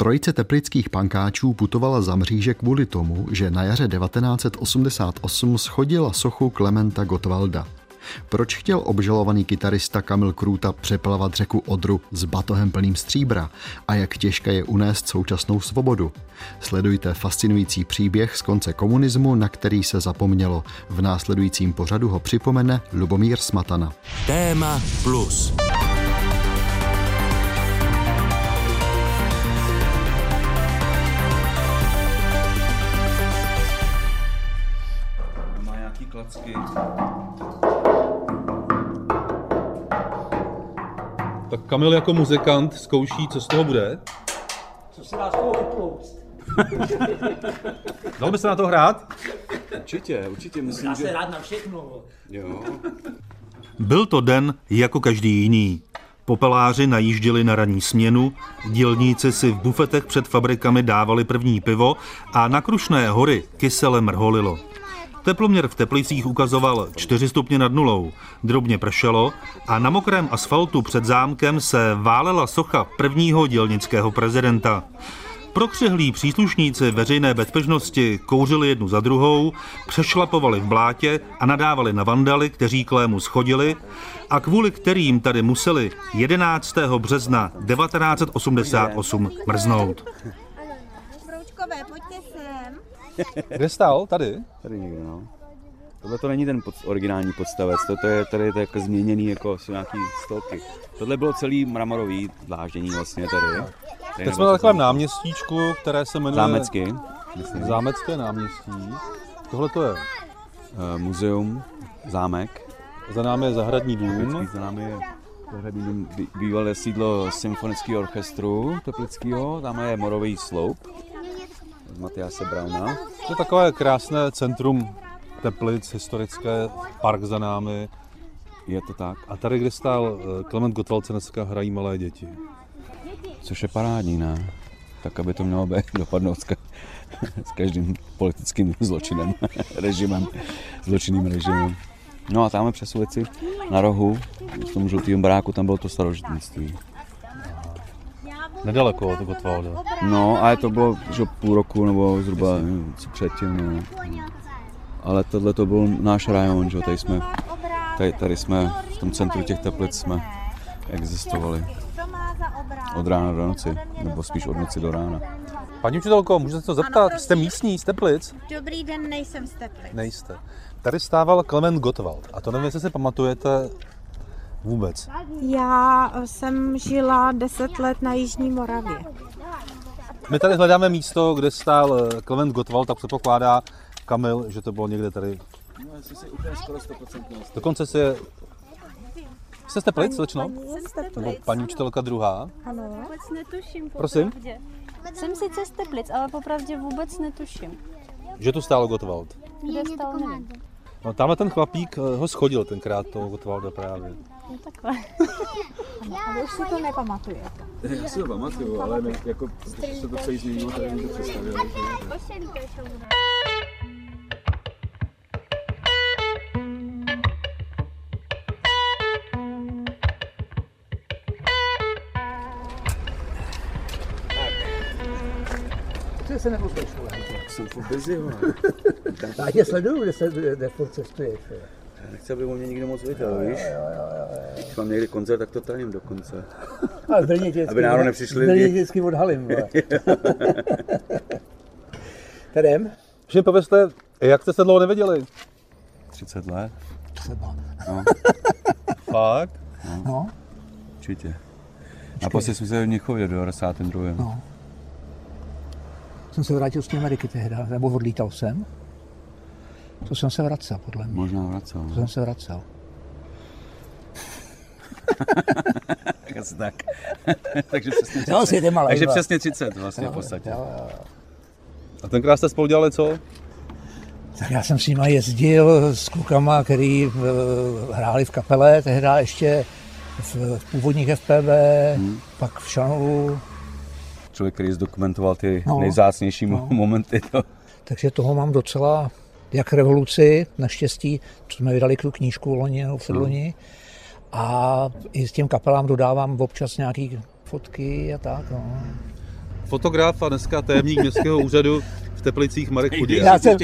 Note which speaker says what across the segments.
Speaker 1: Trojice teplických pankáčů putovala za mříže kvůli tomu, že na jaře 1988 schodila sochu Klementa Gottwalda. Proč chtěl obžalovaný kytarista Kamil Krůta přeplavat řeku Odru s batohem plným stříbra a jak těžké je unést současnou svobodu? Sledujte fascinující příběh z konce komunismu, na který se zapomnělo. V následujícím pořadu ho připomene Lubomír Smatana.
Speaker 2: Téma plus.
Speaker 3: Tak Kamil jako muzikant zkouší, co z toho bude.
Speaker 4: Co se dá z toho vyplouct?
Speaker 3: Dal by se na to hrát?
Speaker 5: Určitě, určitě myslím,
Speaker 4: Já
Speaker 5: že...
Speaker 4: se rád na všechno.
Speaker 5: Jo.
Speaker 6: Byl to den jako každý jiný. Popeláři najížděli na ranní směnu, dělníci si v bufetech před fabrikami dávali první pivo a na Krušné hory kysele mrholilo. Teploměr v Teplicích ukazoval 4 stupně nad nulou, drobně pršelo a na mokrém asfaltu před zámkem se válela socha prvního dělnického prezidenta. Prokřehlí příslušníci veřejné bezpečnosti kouřili jednu za druhou, přešlapovali v blátě a nadávali na vandaly, kteří klému schodili a kvůli kterým tady museli 11. března 1988 mrznout.
Speaker 3: Kde stál? Tady?
Speaker 5: Tady někde, no. Tohle to není ten pod, originální podstavec, to, to je tady to je jako změněný, jako jsou nějaký stolky. Tohle bylo celý mramorový dláždění vlastně tady. tady
Speaker 3: Teď jsme na takovém náměstíčku, které se jmenuje
Speaker 5: Zámecky, myslím.
Speaker 3: Zámecké náměstí. Tohle to je.
Speaker 5: Eh, muzeum, zámek.
Speaker 3: Za námi je zahradní
Speaker 5: Teplický
Speaker 3: dům.
Speaker 5: za námi je zahradní dům, bý- bývalé sídlo symfonického orchestru teplického, tam je morový sloup z Matiase Brauna.
Speaker 3: To je takové krásné centrum Teplic, historické, park za námi.
Speaker 5: Je to tak,
Speaker 3: A tady, kde stál eh, Klement Gottwald, se dneska hrají malé děti.
Speaker 5: což je parádní, ne? Tak, aby to mělo být dopadnout s, ka- s každým politickým zločinem, režimem, zločinným režimem. No a tam přes ulici na rohu, v tom žlutém baráku, tam bylo to starožitnictví.
Speaker 3: Nedaleko od Gottwalda.
Speaker 5: No, ale to bylo že půl roku nebo zhruba co předtím. No. Ale tohle to byl náš rajon, že tady jsme, tady, tady jsme v tom centru těch teplic jsme existovali
Speaker 7: To má za obrázek.
Speaker 5: od rána do noci, nebo spíš od noci do rána.
Speaker 3: Paní učitelko, můžete se to zeptat?
Speaker 7: prosím.
Speaker 3: Jste místní z Teplic?
Speaker 7: Dobrý den, nejsem z Teplic.
Speaker 3: Nejste. Tady stával Klement Gottwald. A to nevím, jestli si pamatujete vůbec.
Speaker 7: Já jsem žila 10 let na Jižní Moravě.
Speaker 3: My tady hledáme místo, kde stál eh, Klement Gottwald, tak předpokládá Kamil, že to bylo někde tady. Dokonce si je... Jste z Teplic, slečno?
Speaker 7: Jsem.
Speaker 3: Nebo paní učitelka druhá?
Speaker 7: Ano.
Speaker 8: Vůbec netuším,
Speaker 3: Prosím?
Speaker 8: Jsem sice z Teplic, ale popravdě vůbec netuším.
Speaker 3: Že tu stál Gottwald.
Speaker 8: Kde stál, nevím.
Speaker 3: No, tamhle ten chlapík eh, ho schodil tenkrát toho Gottwalda právě.
Speaker 8: No takhle.
Speaker 7: A vy už si to nepamatujete.
Speaker 5: Já si to pamatuju, ale my, jako, protože se to celý změnilo, tak mi to představili.
Speaker 4: Co se nemusíš
Speaker 5: Jsem furt busy, vole.
Speaker 4: Já tě sleduju, kde, se, kde furt cestuješ. Jo.
Speaker 5: Já nechci, aby o mě nikdo moc viděl, víš? Když mám někdy koncert, tak to tajím dokonce.
Speaker 4: Ale v Brně tě vždycky,
Speaker 5: Aby náhodou nepřišli
Speaker 4: v Brně vždycky odhalím.
Speaker 3: Že mi povězte, jak jste se dlouho neviděli?
Speaker 5: 30 let,
Speaker 4: Třeba.
Speaker 3: Fakt?
Speaker 4: No,
Speaker 5: určitě. Naposledy jsme se v Mnichově do 92.
Speaker 4: no. Jsem se vrátil z té Ameriky tehdy, nebo odlítal jsem. To jsem se vracel, podle mě.
Speaker 5: Možná vracel.
Speaker 4: To jsem se vracel.
Speaker 5: Tak asi tak. Takže přesně 30.
Speaker 4: No, si jdem, ale
Speaker 5: Takže
Speaker 4: vole.
Speaker 5: přesně 30 vlastně v podstatě.
Speaker 4: Jo, jo.
Speaker 3: A tenkrát jste spolu dělali co?
Speaker 4: Tak já jsem s nima jezdil s klukama, který eh, hráli v kapele, tehdy ještě v, v původních FPV, hmm. pak v Šanolu,
Speaker 5: Člověk, který zdokumentoval ty
Speaker 4: No.
Speaker 5: nejzácnější
Speaker 4: No.
Speaker 5: momenty. To.
Speaker 4: takže toho mám docela, jak revoluci, naštěstí, co jsme vydali tu knížku loni nebo předloni, a i s těm kapelám dodávám občas nějaký fotky a tak. No.
Speaker 3: fotograf a dneska tajemník městského úřadu v Teplicích Marek Chudě,
Speaker 4: Já jsem,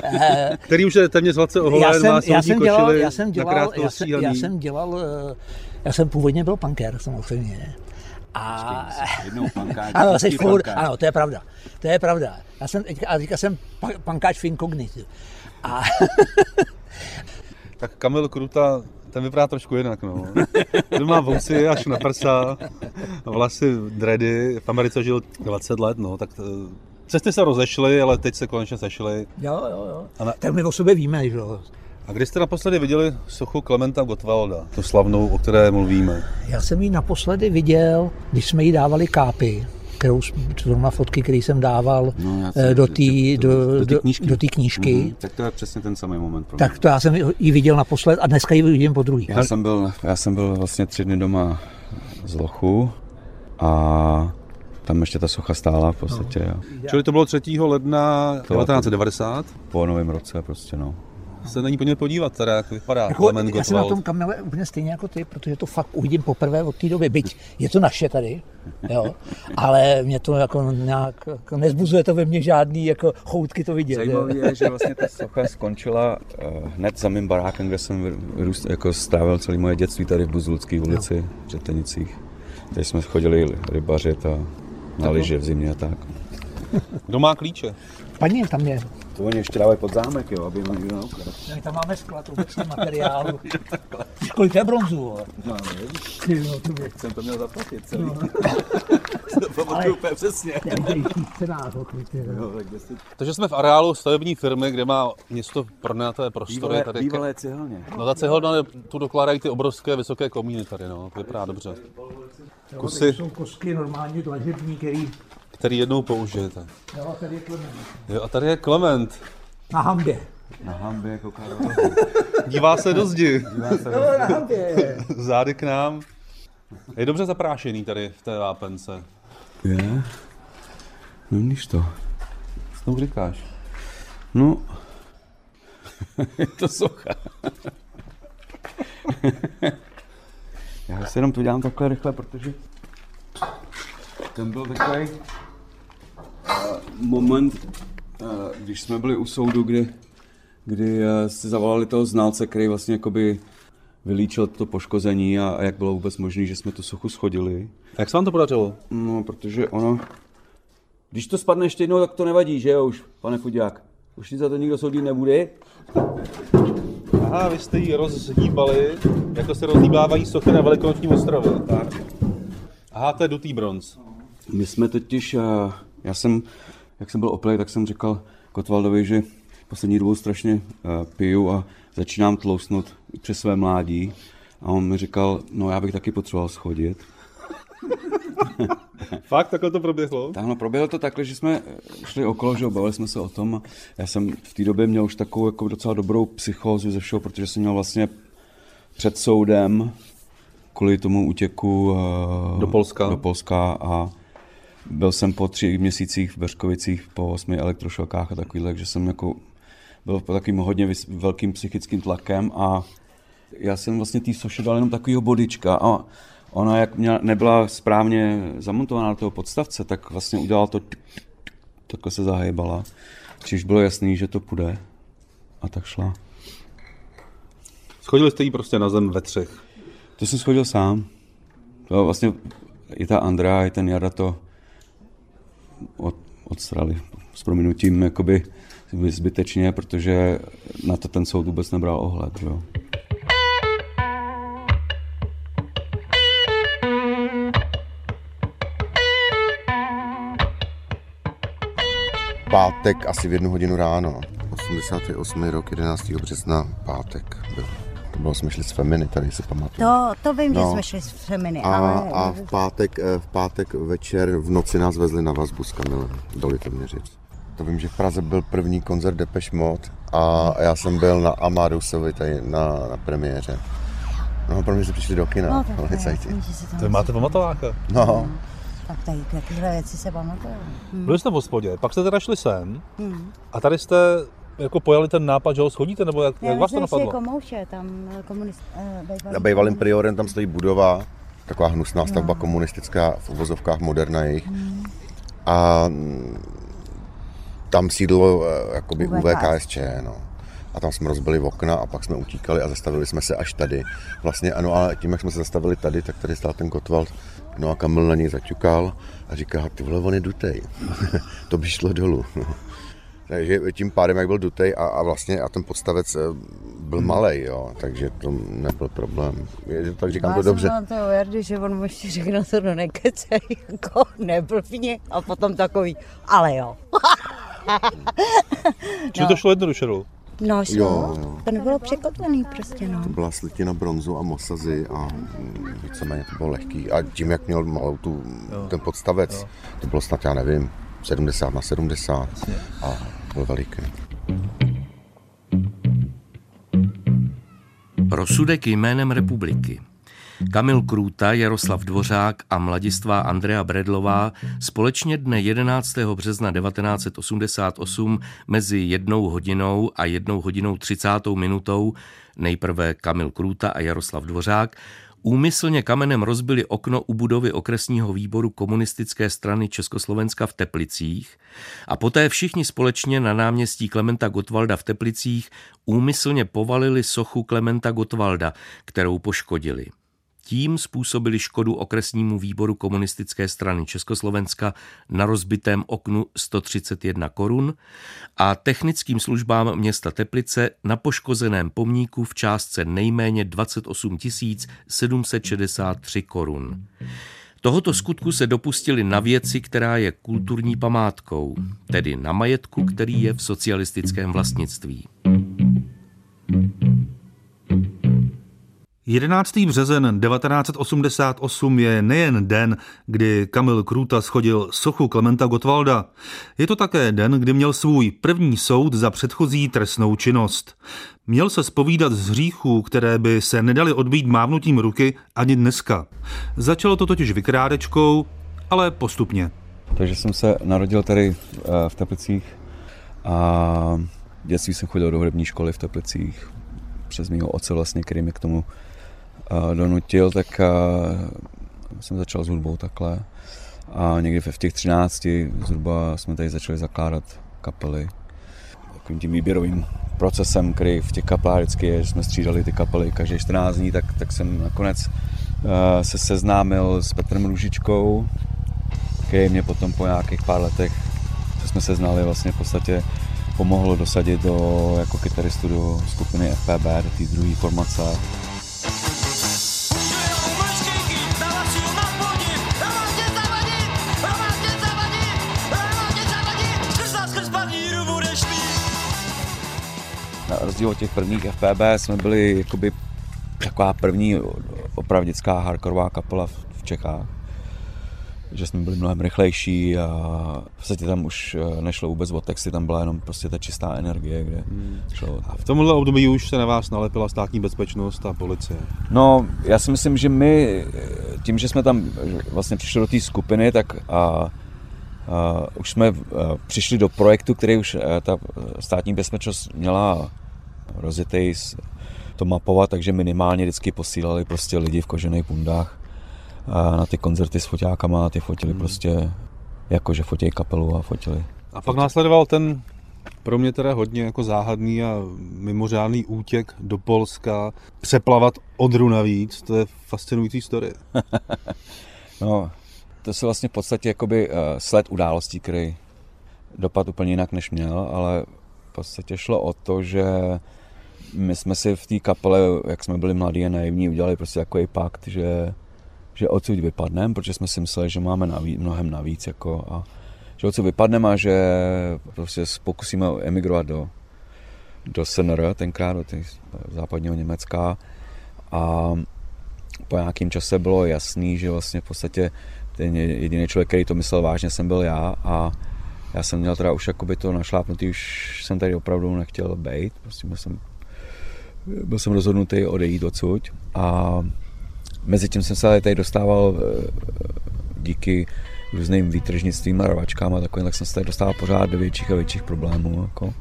Speaker 3: který už je téměř hladce
Speaker 4: já
Speaker 3: oholen,
Speaker 4: jsem,
Speaker 3: má
Speaker 4: já
Speaker 3: soudní
Speaker 4: jsem dělal, já jsem
Speaker 3: na
Speaker 4: dělal, já jsem, já jsem dělal, já jsem původně byl punker samozřejmě. A,
Speaker 5: Jednou pankáč,
Speaker 4: ano, jsi furt,
Speaker 5: pankáč.
Speaker 4: ano, to je pravda. To je pravda. Já jsem, a teďka jsem pa- pankáč v inkognitu. A
Speaker 3: Tak Kamil Kruta, ten vypadá trošku jinak, no. Ten má vousy až na prsa, vlasy dready, v Americe žil 20 let, no, tak eh, cesty se rozešly, ale teď se konečně sešly.
Speaker 4: jo, jo, jo.
Speaker 3: A na-
Speaker 4: Tak my o sobě víme, že jo.
Speaker 3: A kdy jste naposledy viděli sochu Klementa Gottwalda, tu slavnou, o které mluvíme?
Speaker 4: Já jsem ji naposledy viděl, když jsme jí dávali kápy, kterou zrovna fotky, které jsem dával
Speaker 5: No,
Speaker 4: eh,
Speaker 5: jsem-
Speaker 4: do té do,
Speaker 5: do knížky.
Speaker 4: do knížky.
Speaker 5: Mhm, Tak to je přesně ten samý moment pro mě.
Speaker 4: Tak to já jsem ji viděl naposled a dneska ji vidím po druhý.
Speaker 5: Já jsem, byl, já jsem byl vlastně tři dny doma z Lochu a tam ještě ta socha stála v podstatě. Jo.
Speaker 3: Čili to bylo 3. ledna 1990.
Speaker 5: Po novém roce prostě, no.
Speaker 3: Se není pojďme podívat, teda, jak vypadá
Speaker 4: Jako,
Speaker 3: Klement
Speaker 4: já jsem na tom Kamile úplně stejně jako ty, protože to fakt uvidím poprvé od té doby. Byť je to naše tady, jo, ale mě to jako nějak, jako nezbuzuje to ve mně žádný jako choutky to vidět.
Speaker 5: Zajímavé je, že vlastně ta socha skončila uh, hned za mým barákem, kde jsem vyrůst, jako strávil celé moje dětství tady v Buzulské ulici, v Řetenicích. Tady jsme chodili rybařit a na lyže v zimě a tak.
Speaker 3: Kdo má klíče?
Speaker 4: Paní tam je.
Speaker 5: To oni ještě dávají pod zámek, jo, aby ho nikdo neukradl.
Speaker 4: My tam máme sklad obecně materiálu. Kolik je bronzu?
Speaker 5: No,
Speaker 4: Ty jo, to by-
Speaker 5: jsem to měl zaplatit celý.
Speaker 4: No.
Speaker 5: to úplně přesně. Tak deset-
Speaker 3: Takže jsme v areálu stavební firmy, kde má město pronajaté prostory.
Speaker 5: Bývalé,
Speaker 3: Tady
Speaker 5: bývalé cihelně.
Speaker 3: No ta cehelna, tu dokládají ty obrovské vysoké komíny tady, no, to vypadá dobře.
Speaker 4: To
Speaker 3: Kusy,
Speaker 4: jsou kostky normální dlažební, který...
Speaker 3: který jednou použijete.
Speaker 4: Jo, tady je Klement.
Speaker 3: Jo, a tady je Klement.
Speaker 4: Na hambě.
Speaker 5: Na hambě kouká
Speaker 3: Dívá se do zdi,
Speaker 4: Jo, na hambě.
Speaker 3: zády k nám. Je dobře zaprášený tady v té vápence.
Speaker 5: Je? No víš to.
Speaker 3: Co tomu říkáš?
Speaker 5: No, je to socha. Já si jenom to dělám takhle rychle, protože ten byl takový moment, eh, když jsme byli u soudu, kdy, kdy eh, si zavolali toho znalce, který vlastně jakoby vylíčil to poškození a, a jak bylo vůbec možné, že jsme tu sochu schodili.
Speaker 3: Jak se vám to podařilo?
Speaker 5: No, protože ono... Když to spadne ještě jednou, tak to nevadí, že jo už, pane Fudák? Už nic za to nikdo soudit nebude?
Speaker 3: Aha, vy jste ji rozhýbali, jako se rozhýbávají sochy na Velikonočním ostrově. Tak. Aha, to je dutý bronz.
Speaker 5: My jsme totiž, eh, já jsem, jak jsem byl oplej, tak jsem říkal Kotvaldovi, že poslední dobou strašně eh, piju a začínám tlousnout při své mládí. A on mi říkal, no já bych taky potřeboval schodit.
Speaker 3: Fakt, takhle to proběhlo?
Speaker 5: Tak no, proběhlo to takhle, že jsme šli okolo, že bavili jsme se o tom. Já jsem v té době měl už takovou jako docela dobrou psychózu ze všeho, protože jsem měl vlastně před soudem kvůli tomu útěku eh,
Speaker 3: Do Polska.
Speaker 5: do Polska a byl jsem po tři měsících v Beřkovicích po osmi elektrošokách a takovýhle, takže jsem jako byl pod takovým hodně vys- velkým psychickým tlakem a já jsem vlastně té soše dal jenom takovýho bodička a ona, jak měla, nebyla správně zamontovaná do toho podstavce, tak vlastně udělala to takhle se zahejbala. Čiž bylo jasný, že to půjde. A tak šla.
Speaker 3: Schodili jste ji prostě na zem ve třech.
Speaker 5: To jsem schodil sám. To vlastně i ta Andrea, i ten Jada to od, odstrali s prominutím jakoby zbytečně, protože na to ten soud vůbec nebral ohled. Jo.
Speaker 9: pátek asi v jednu hodinu ráno. 88. rok, 11. března, pátek byl. To bylo, jsme šli s Feminy, tady si pamatuju.
Speaker 10: To, to vím, že
Speaker 9: No.
Speaker 10: jsme šli s Feminy,
Speaker 9: A,
Speaker 10: ale...
Speaker 9: a v, pátek, eh, v pátek večer v noci nás vezli na vazbu s Kamilem do Litoměřic. To vím, že v Praze byl první koncert Depeche Mode a já jsem byl na Amarusovi tady na, na premiéře. No, pro mě jsme přišli do kina.
Speaker 10: No, tak to je
Speaker 9: policajti.
Speaker 10: že to
Speaker 3: To máte pamatováka.
Speaker 9: No,
Speaker 10: Tak tady takovéhle věci se pamatuju. Hm.
Speaker 3: Byli jste v hospodě, pak jste teda šli sem
Speaker 10: Hm.
Speaker 3: a tady jste jako pojali ten nápad, že ho schodíte, nebo jak,
Speaker 10: Já
Speaker 3: jak vás to napadlo?
Speaker 10: komouše, tam eh, komunist... eh, bývalý
Speaker 9: na bývalým priorem tam stojí budova, taková hnusná stavba komunistická, v uvozovkách moderna jejich. a mm, tam sídlo eh, jakoby UVKSČ, no. A tam jsme rozbili okna a pak jsme utíkali a zastavili jsme se až tady. Vlastně ano, ale tím, jak jsme se zastavili tady, tak tady stál ten Kotwald, no a Kamil na něj zaťukal a říká, ty vole, on je dutej. to by šlo dolů. Takže tím pádem, jak byl dutej a, a vlastně a ten podstavec eh, byl
Speaker 10: Hmm.
Speaker 9: malej, jo, takže to nebyl problém. Je, tak říkám to
Speaker 10: Já
Speaker 9: dobře.
Speaker 10: jsem na to Jardy, že on mu ještě řekl, to do nekecej, jako neblbně. A potom takový, ale jo.
Speaker 3: Čili to šlo jednoduše dolů?
Speaker 10: No, šlo.
Speaker 9: Jo, jo.
Speaker 10: To nebylo překotvený prostě, no.
Speaker 9: To byla slitina bronzu a mosazy a mm, víceméně to bylo lehký. A tím, jak měl malou tu, ten podstavec, to bylo snad, já nevím, 70 na 70 a byl veliký.
Speaker 2: Rozsudek jménem republiky. Kamil Krůta, Jaroslav Dvořák a mladistvá Andrea Bredlová společně dne 11. března 1988 mezi jednou hodinou a jednou hodinou 30. minutou nejprve Kamil Krůta a Jaroslav Dvořák úmyslně kamenem rozbili okno u budovy okresního výboru komunistické strany Československa v Teplicích a poté všichni společně na náměstí Klementa Gottwalda v Teplicích úmyslně povalili sochu Klementa Gottwalda, kterou poškodili. Tím způsobili škodu okresnímu výboru komunistické strany Československa na rozbitém oknu 131 korun a technickým službám města Teplice na poškozeném pomníku v částce nejméně 28 763 korun. Tohoto skutku se dopustili na věci, která je kulturní památkou, tedy na majetku, který je v socialistickém vlastnictví.
Speaker 6: 11. březen 1988 je nejen den, kdy Kamil Krůta schodil sochu Klementa Gottwalda. Je to také den, kdy měl svůj první soud za předchozí trestnou činnost. Měl se spovídat z hříchů, které by se nedali odbít mávnutím ruky ani dneska. Začalo to totiž vykrádečkou, ale postupně.
Speaker 5: Takže jsem se narodil tady eh, v Teplicích a dětství jsem chodil do hudební školy v Teplicích přes mého otce vlastně, který mě k tomu donutil, tak jsem začal s hudbou takhle. A někdy v těch 13 zhruba jsme tady začali zakládat kapely. Takovým tím výběrovým procesem, který v těch kapelách vždycky je, že jsme střídali ty kapely každý 14 dní, tak, tak jsem nakonec uh, se seznámil s Petrem Růžičkou, který mě potom po nějakých pár letech, co jsme se znali, vlastně v podstatě pomohlo dosadit do, jako kytaristu do skupiny FPB, do té druhé formace. Na rozdíl od těch prvních FPB jsme byli jakoby taková první opravdická hardkorová kapela v, v Čechách že jsme byli mnohem rychlejší a v podstatě tam už eh, nešlo vůbec o texty, tam byla jenom prostě ta čistá energie, kde hmm. šlo.
Speaker 3: A v tomhle období už se na vás nalepila státní bezpečnost a policie.
Speaker 5: No, já si myslím, že my tím, že jsme tam vlastně přišli do té skupiny, tak a, a, už jsme a, přišli do projektu, který už ta státní bezpečnost měla rozjetý to mapovat, takže minimálně vždycky posílali prostě lidi v kožených bundách a na ty koncerty s foťákama, ty fotili hmm. prostě jakože fotějí kapelu a fotili.
Speaker 3: A pak následoval ten pro mě teda hodně jako záhadný a mimořádný útěk do Polska, přeplavat Odru navíc, to je fascinující story.
Speaker 5: no, to se vlastně v podstatě jakoby uh, sled událostí, který dopad úplně jinak než měl, ale v podstatě šlo o to, že my jsme si v té kapele, jak jsme byli mladí a naivní, udělali prostě takový pakt, že že odsud vypadneme, protože jsme si mysleli, že máme navíc, mnohem navíc, jako a že odsud vypadneme a že prostě pokusíme emigrovat do, do SNR, tenkrát do západního Německa. A po nějakém čase bylo jasný, že vlastně v podstatě ten jediný člověk, který to myslel vážně, jsem byl já. A já jsem měl teda už jakoby to našlápnutý, už jsem tady opravdu nechtěl být, prostě jsem, byl jsem rozhodnutý odejít odsud a Mezitím jsem se tady dostával díky různým výtržnictvím a rvačkám a takovým, tak jsem se tady dostával pořád do větších a větších problémů. Jako.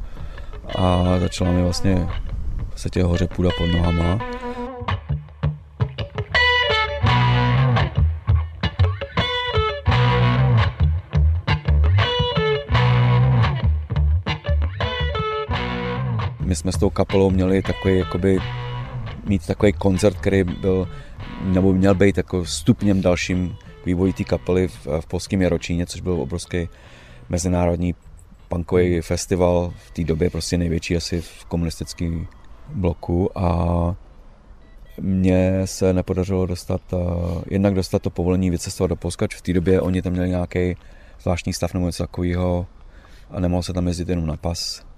Speaker 5: A začala mi vlastně v podstatě hoře půda pod nohama. My jsme s tou kapelou měli takový, jakoby, mít takový koncert, který byl, nebo měl být jako stupněm dalším vývoji té kapely v, v polském Jaročíně, což byl obrovský mezinárodní punkový festival v té době, prostě největší asi v komunistickém bloku a mně se nepodařilo dostat, uh, jednak dostat to povolení vycestovat do Polska, v té době oni tam měli nějaký zvláštní stav nebo něco takového a nemohl se tam jezdit jenom na pas.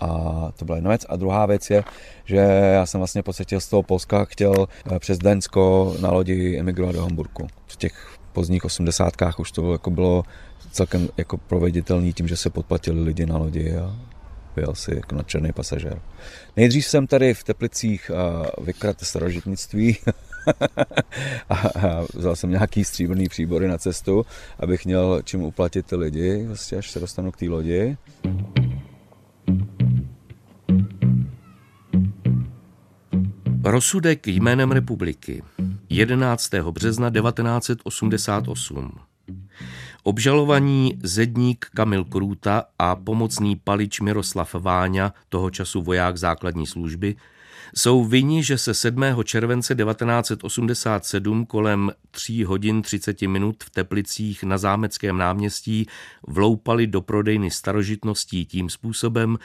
Speaker 5: A to byla jedna věc. A druhá věc je, že já jsem vlastně v podstatě z toho Polska chtěl eh, přes Densko na lodi emigrovat do Hamburku. V těch pozdních osmdesátkách už to jako bylo celkem jako proveditelný tím, že se podplatili lidi na lodi a byl si jako nadšený pasažér. Nejdřív jsem tady v Teplicích vykrat starožitnictví a, a vzal jsem nějaký stříbrný příbory na cestu, abych měl čím uplatit ty lidi, vlastně až se dostanu k té lodi.
Speaker 2: Rozsudek jménem republiky 11. března 1988. Obžalovaní zedník Kamil Krůta a pomocný palič Miroslav Váňa, toho času voják základní služby, jsou vyni, že se 7. července 1987 kolem 3 hodin 30 minut v Teplicích na Zámeckém náměstí vloupali do prodejny starožitností tím způsobem,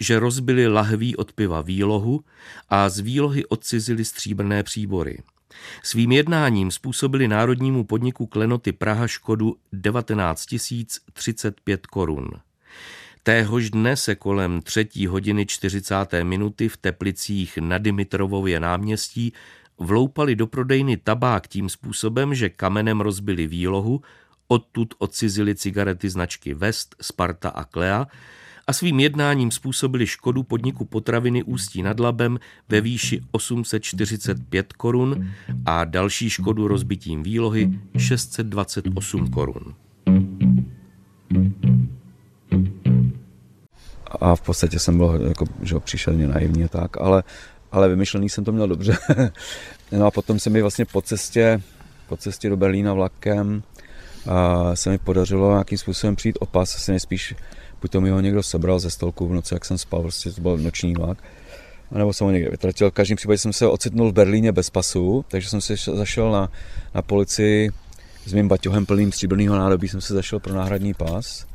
Speaker 2: že rozbili lahví od piva výlohu a z výlohy odcizili stříbrné příbory. Svým jednáním způsobili národnímu podniku Klenoty Praha škodu 19 035 korun. Téhož dne se kolem 3 hodiny 40. minuty v Teplicích na Dimitrovově náměstí vloupali do prodejny tabák tím způsobem, že kamenem rozbili výlohu, odtud odcizili cigarety značky West, Sparta a Klea a svým jednáním způsobili škodu podniku potraviny Ústí nad Labem ve výši 845 korun a další škodu rozbitím výlohy 628 korun.
Speaker 5: A v podstatě jsem byl jako, že příšerně naivní tak, ale, ale vymyšlený jsem to měl dobře. no a potom se mi vlastně po cestě, po cestě do Berlína vlakem a se mi podařilo nějakým způsobem přijít o pas, asi nejspíš buď to mi ho někdo sebral ze stolku v noci, jak jsem spal, prostě to byl noční vlak, nebo jsem ho někde vytratil. V každém případě jsem se ocitnul v Berlíně bez pasu, takže jsem se zašel na, na policii s mým baťohem plným stříbrného nádobí, jsem se zašel pro náhradní pas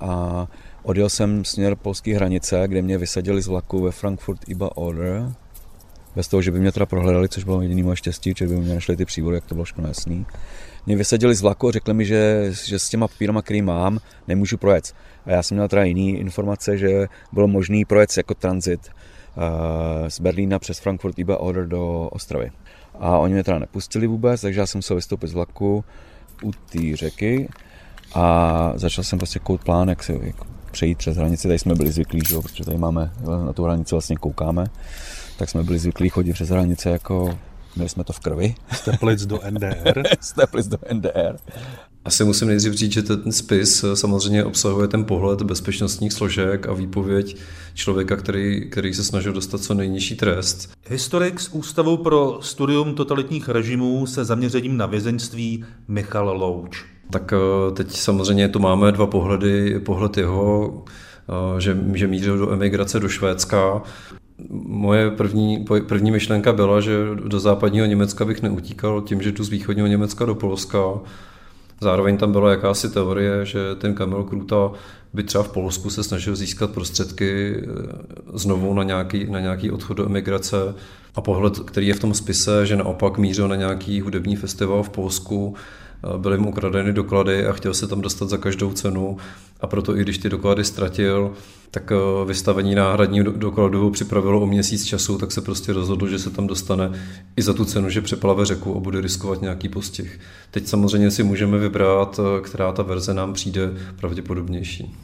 Speaker 5: a odjel jsem směr polské hranice, kde mě vysadili z vlaku ve Frankfurt Iba Oder, bez toho, že by mě teda prohledali, což bylo jediný moje štěstí, že by mě našli ty příbory, jak to bylo všechno jasný. Mě vysadili z vlaku a řekli mi, že, že s těma papírama, který mám, nemůžu projet. A já jsem měl teda jiný informace, že bylo možný projet jako transit uh, z Berlína přes Frankfurt IBA Order do Ostravy. A oni mě teda nepustili vůbec, takže já jsem musel vystoupit z vlaku u té řeky a začal jsem prostě kout plán, jak se jak přejít přes hranici. Tady jsme byli zvyklí, že, protože tady máme, na tu hranici vlastně koukáme, tak jsme byli zvyklí chodit přes hranice jako Měli jsme to v krvi.
Speaker 3: Z Teplic do NDR.
Speaker 5: Z Teplic do NDR.
Speaker 11: Asi musím nejdřív říct, že ten spis samozřejmě obsahuje ten pohled bezpečnostních složek a výpověď člověka, který, který se snažil dostat co nejnižší trest.
Speaker 6: Historik z Ústavu pro studium totalitních režimů se zaměřením na vězeňství Michal Louč.
Speaker 11: Tak eh, teď samozřejmě tu máme dva pohledy. Pohled jeho, eh, že, že mířil do emigrace do Švédska moje první, první myšlenka byla, že do západního Německa bych neutíkal tím, že tu z východního Německa do Polska. Zároveň tam byla jakási teorie, že ten Kamil Kruta by třeba v Polsku se snažil získat prostředky eh, znovu na nějaký, na nějaký odchod do emigrace. A pohled, který je v tom spise, že naopak mířil na nějaký hudební festival v Polsku, byly mu ukradeny doklady a chtěl se tam dostat za každou cenu a proto i když ty doklady ztratil, tak eh, vystavení náhradního dokladu ho připravilo o měsíc času, tak se prostě rozhodl, že se tam dostane i za tu cenu, že přeplave řeku a bude riskovat nějaký postih. Teď samozřejmě si můžeme vybrat, eh, která ta verze nám přijde pravděpodobnější.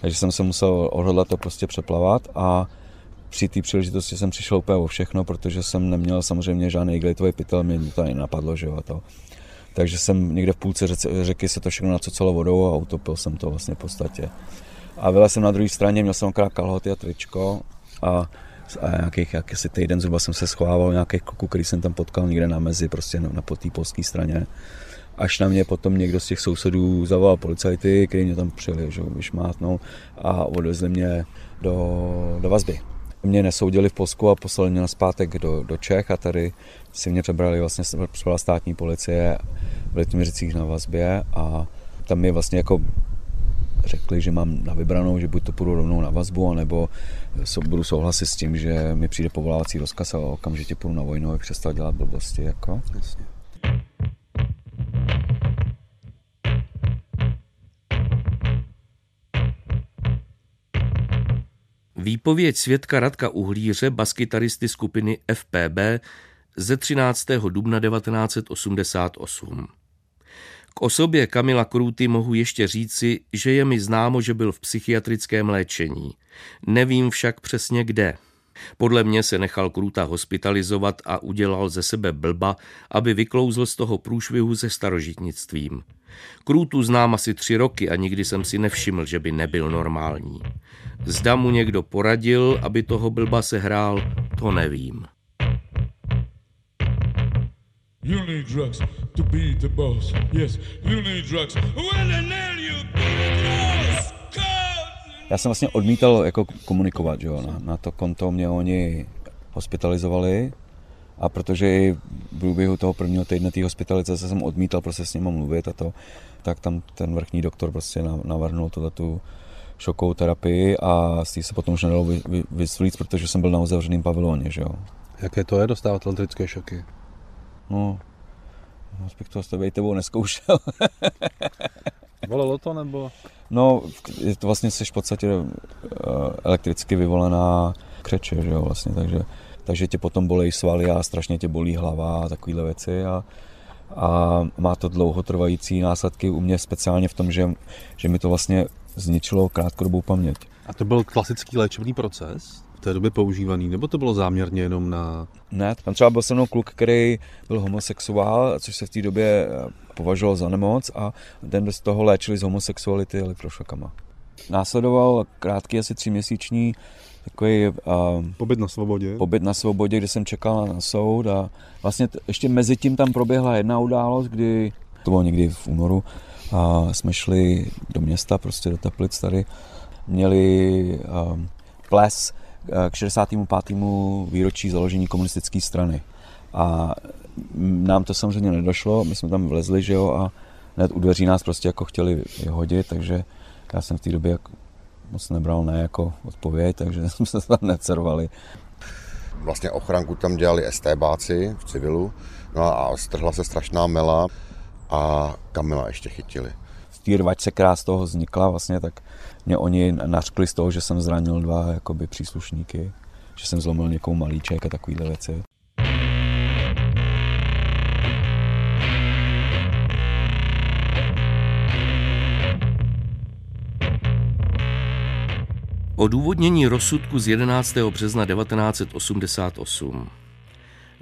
Speaker 5: Takže jsem se musel odhodlat to prostě přeplavat a při té příležitosti jsem přišel úplně o všechno, protože jsem neměl samozřejmě žádný igelitový pytel, mě to ani napadlo, že jo, to. Takže jsem někde v půlce řeky se to všechno nacocalo vodou a utopil jsem to vlastně v podstatě. A vylez jsem na druhé straně, měl jsem akorát kalhoty a tričko a, a nějakých, jakýsi týden zhruba jsem se schovával nějakých kluků, který jsem tam potkal někde na mezi, prostě na, na po té polské straně. Až na mě potom někdo z těch sousedů zavolal policajty, který mě tam přijeli, že vyšmátnou a odvezli mě do, do vazby. Mě nesoudili v Polsku a poslali mě na zpátek do, do Čech a tady si mě přebrali vlastně státní policie v Litoměřicích na vazbě a tam mi vlastně jako řekli, že mám na vybranou, že buď to půjdu rovnou na vazbu, anebo budu souhlasit s tím, že mi přijde povolávací rozkaz a okamžitě půjdu na vojnu, a přestal dělat blbosti. Jako. Jasně.
Speaker 2: Výpověď svědka Radka Uhlíře, baskytaristy skupiny FPB ze 13. dubna 1988. K osobě Kamila Krůty mohu ještě říci, že je mi známo, že byl v psychiatrickém léčení. Nevím však přesně kde. Podle mě se nechal Krůta hospitalizovat a udělal ze sebe blba, aby vyklouzl z toho průšvihu se starožitnictvím. Krůtu znám asi tři roky a nikdy jsem si nevšiml, že by nebyl normální. Zda mu někdo poradil, aby toho blba sehrál, to nevím. You need drugs to be the boss. Yes, you need drugs. When
Speaker 5: the nail you cross, Já jsem vlastně odmítal jako komunikovat, jo. Na, na to konto mě oni hospitalizovali a protože i v průběhu toho prvního týdne té hospitalizace jsem odmítal prostě s nimi mluvit a to, tak tam ten vrchní doktor prostě navrhnul tuhle tu šokovou terapii a s tím se potom už nedalo vy, vy, vysvlít, protože jsem byl na uzavřeném paviloně, že jo.
Speaker 3: Jaké to je dostávat elektrické šoky?
Speaker 5: No, bych to s tebou neskoušel.
Speaker 3: Volalo to nebo?
Speaker 5: No, je to vlastně jsi v podstatě uh, elektricky vyvolená křeče, že jo, vlastně, takže, takže tě potom bolí svaly a strašně tě bolí hlava a takovéhle věci a, a má to dlouhotrvající následky u mě speciálně v tom, že, že mi to vlastně zničilo krátkodobou paměť.
Speaker 3: A to byl klasický léčebný proces? V té době používaný, nebo to bylo záměrně jenom na...
Speaker 5: Ne, tam třeba byl se mnou kluk, který byl homosexuál, což se v té době eh, považoval za nemoc a ten bez toho léčili z homosexuality elektrošokama. Následoval krátký, asi tříměsíční takový... Uh,
Speaker 3: pobyt na svobodě.
Speaker 5: Pobyt na svobodě, kde jsem čekal na soud a vlastně t- ještě mezi tím tam proběhla jedna událost, kdy, to bylo někdy v únoru, a jsme šli do města, prostě do Teplic tady, měli uh, ples k 65. výročí založení komunistické strany. A nám to samozřejmě nedošlo, my jsme tam vlezli, že jo, a hned u dveří nás prostě jako chtěli vyhodit, takže já jsem v té době jako moc nebral ne jako odpověď, takže jsme se tam necerovali.
Speaker 9: Vlastně ochranku tam dělali STBáci v civilu, no a strhla se strašná mela a Kamila ještě chytili.
Speaker 5: V té rvačce, která z toho vznikla, vlastně, tak mě oni nařkli z toho, že jsem zranil dva jakoby, příslušníky, že jsem zlomil někomu malíček a takovéhle věci.
Speaker 2: Odůvodnění rozsudku z 11. března 1988.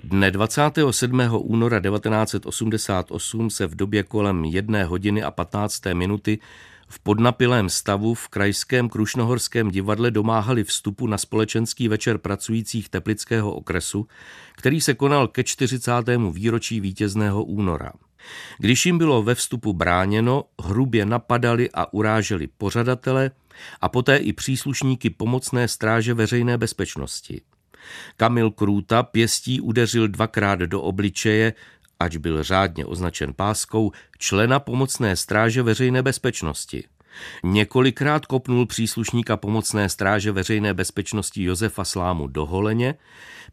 Speaker 2: Dne 27. února 1988 se v době kolem 1 hodiny a 15. minuty v podnapilém stavu v krajském Krušnohorském divadle domáhali vstupu na společenský večer pracujících Teplického okresu, který se konal ke 40. výročí vítězného února. Když jim bylo ve vstupu bráněno, hrubě napadali a uráželi pořadatele a poté i příslušníky pomocné stráže veřejné bezpečnosti. Kamil Krůta pěstí udeřil dvakrát do obličeje, ač byl řádně označen páskou, člena pomocné stráže veřejné bezpečnosti. Několikrát kopnul příslušníka pomocné stráže veřejné bezpečnosti Josefa Slámu do holeně,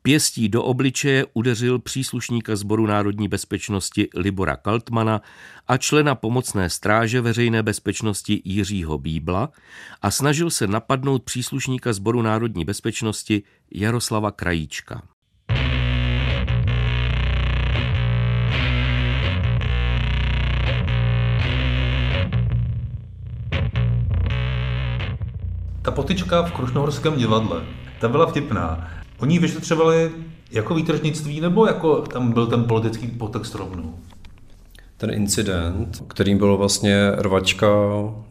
Speaker 2: pěstí do obličeje udeřil příslušníka Sboru národní bezpečnosti Libora Kaltmana a člena pomocné stráže veřejné bezpečnosti Jiřího Bíbla a snažil se napadnout příslušníka Sboru národní bezpečnosti Jaroslava Krajíčka.
Speaker 6: Ta potička v Krušnohorském divadle, ta byla vtipná. Oni vyšetřovali jako výtržnictví nebo jako tam byl ten politický potext rovnou?
Speaker 11: Ten incident, kterým bylo vlastně rvačka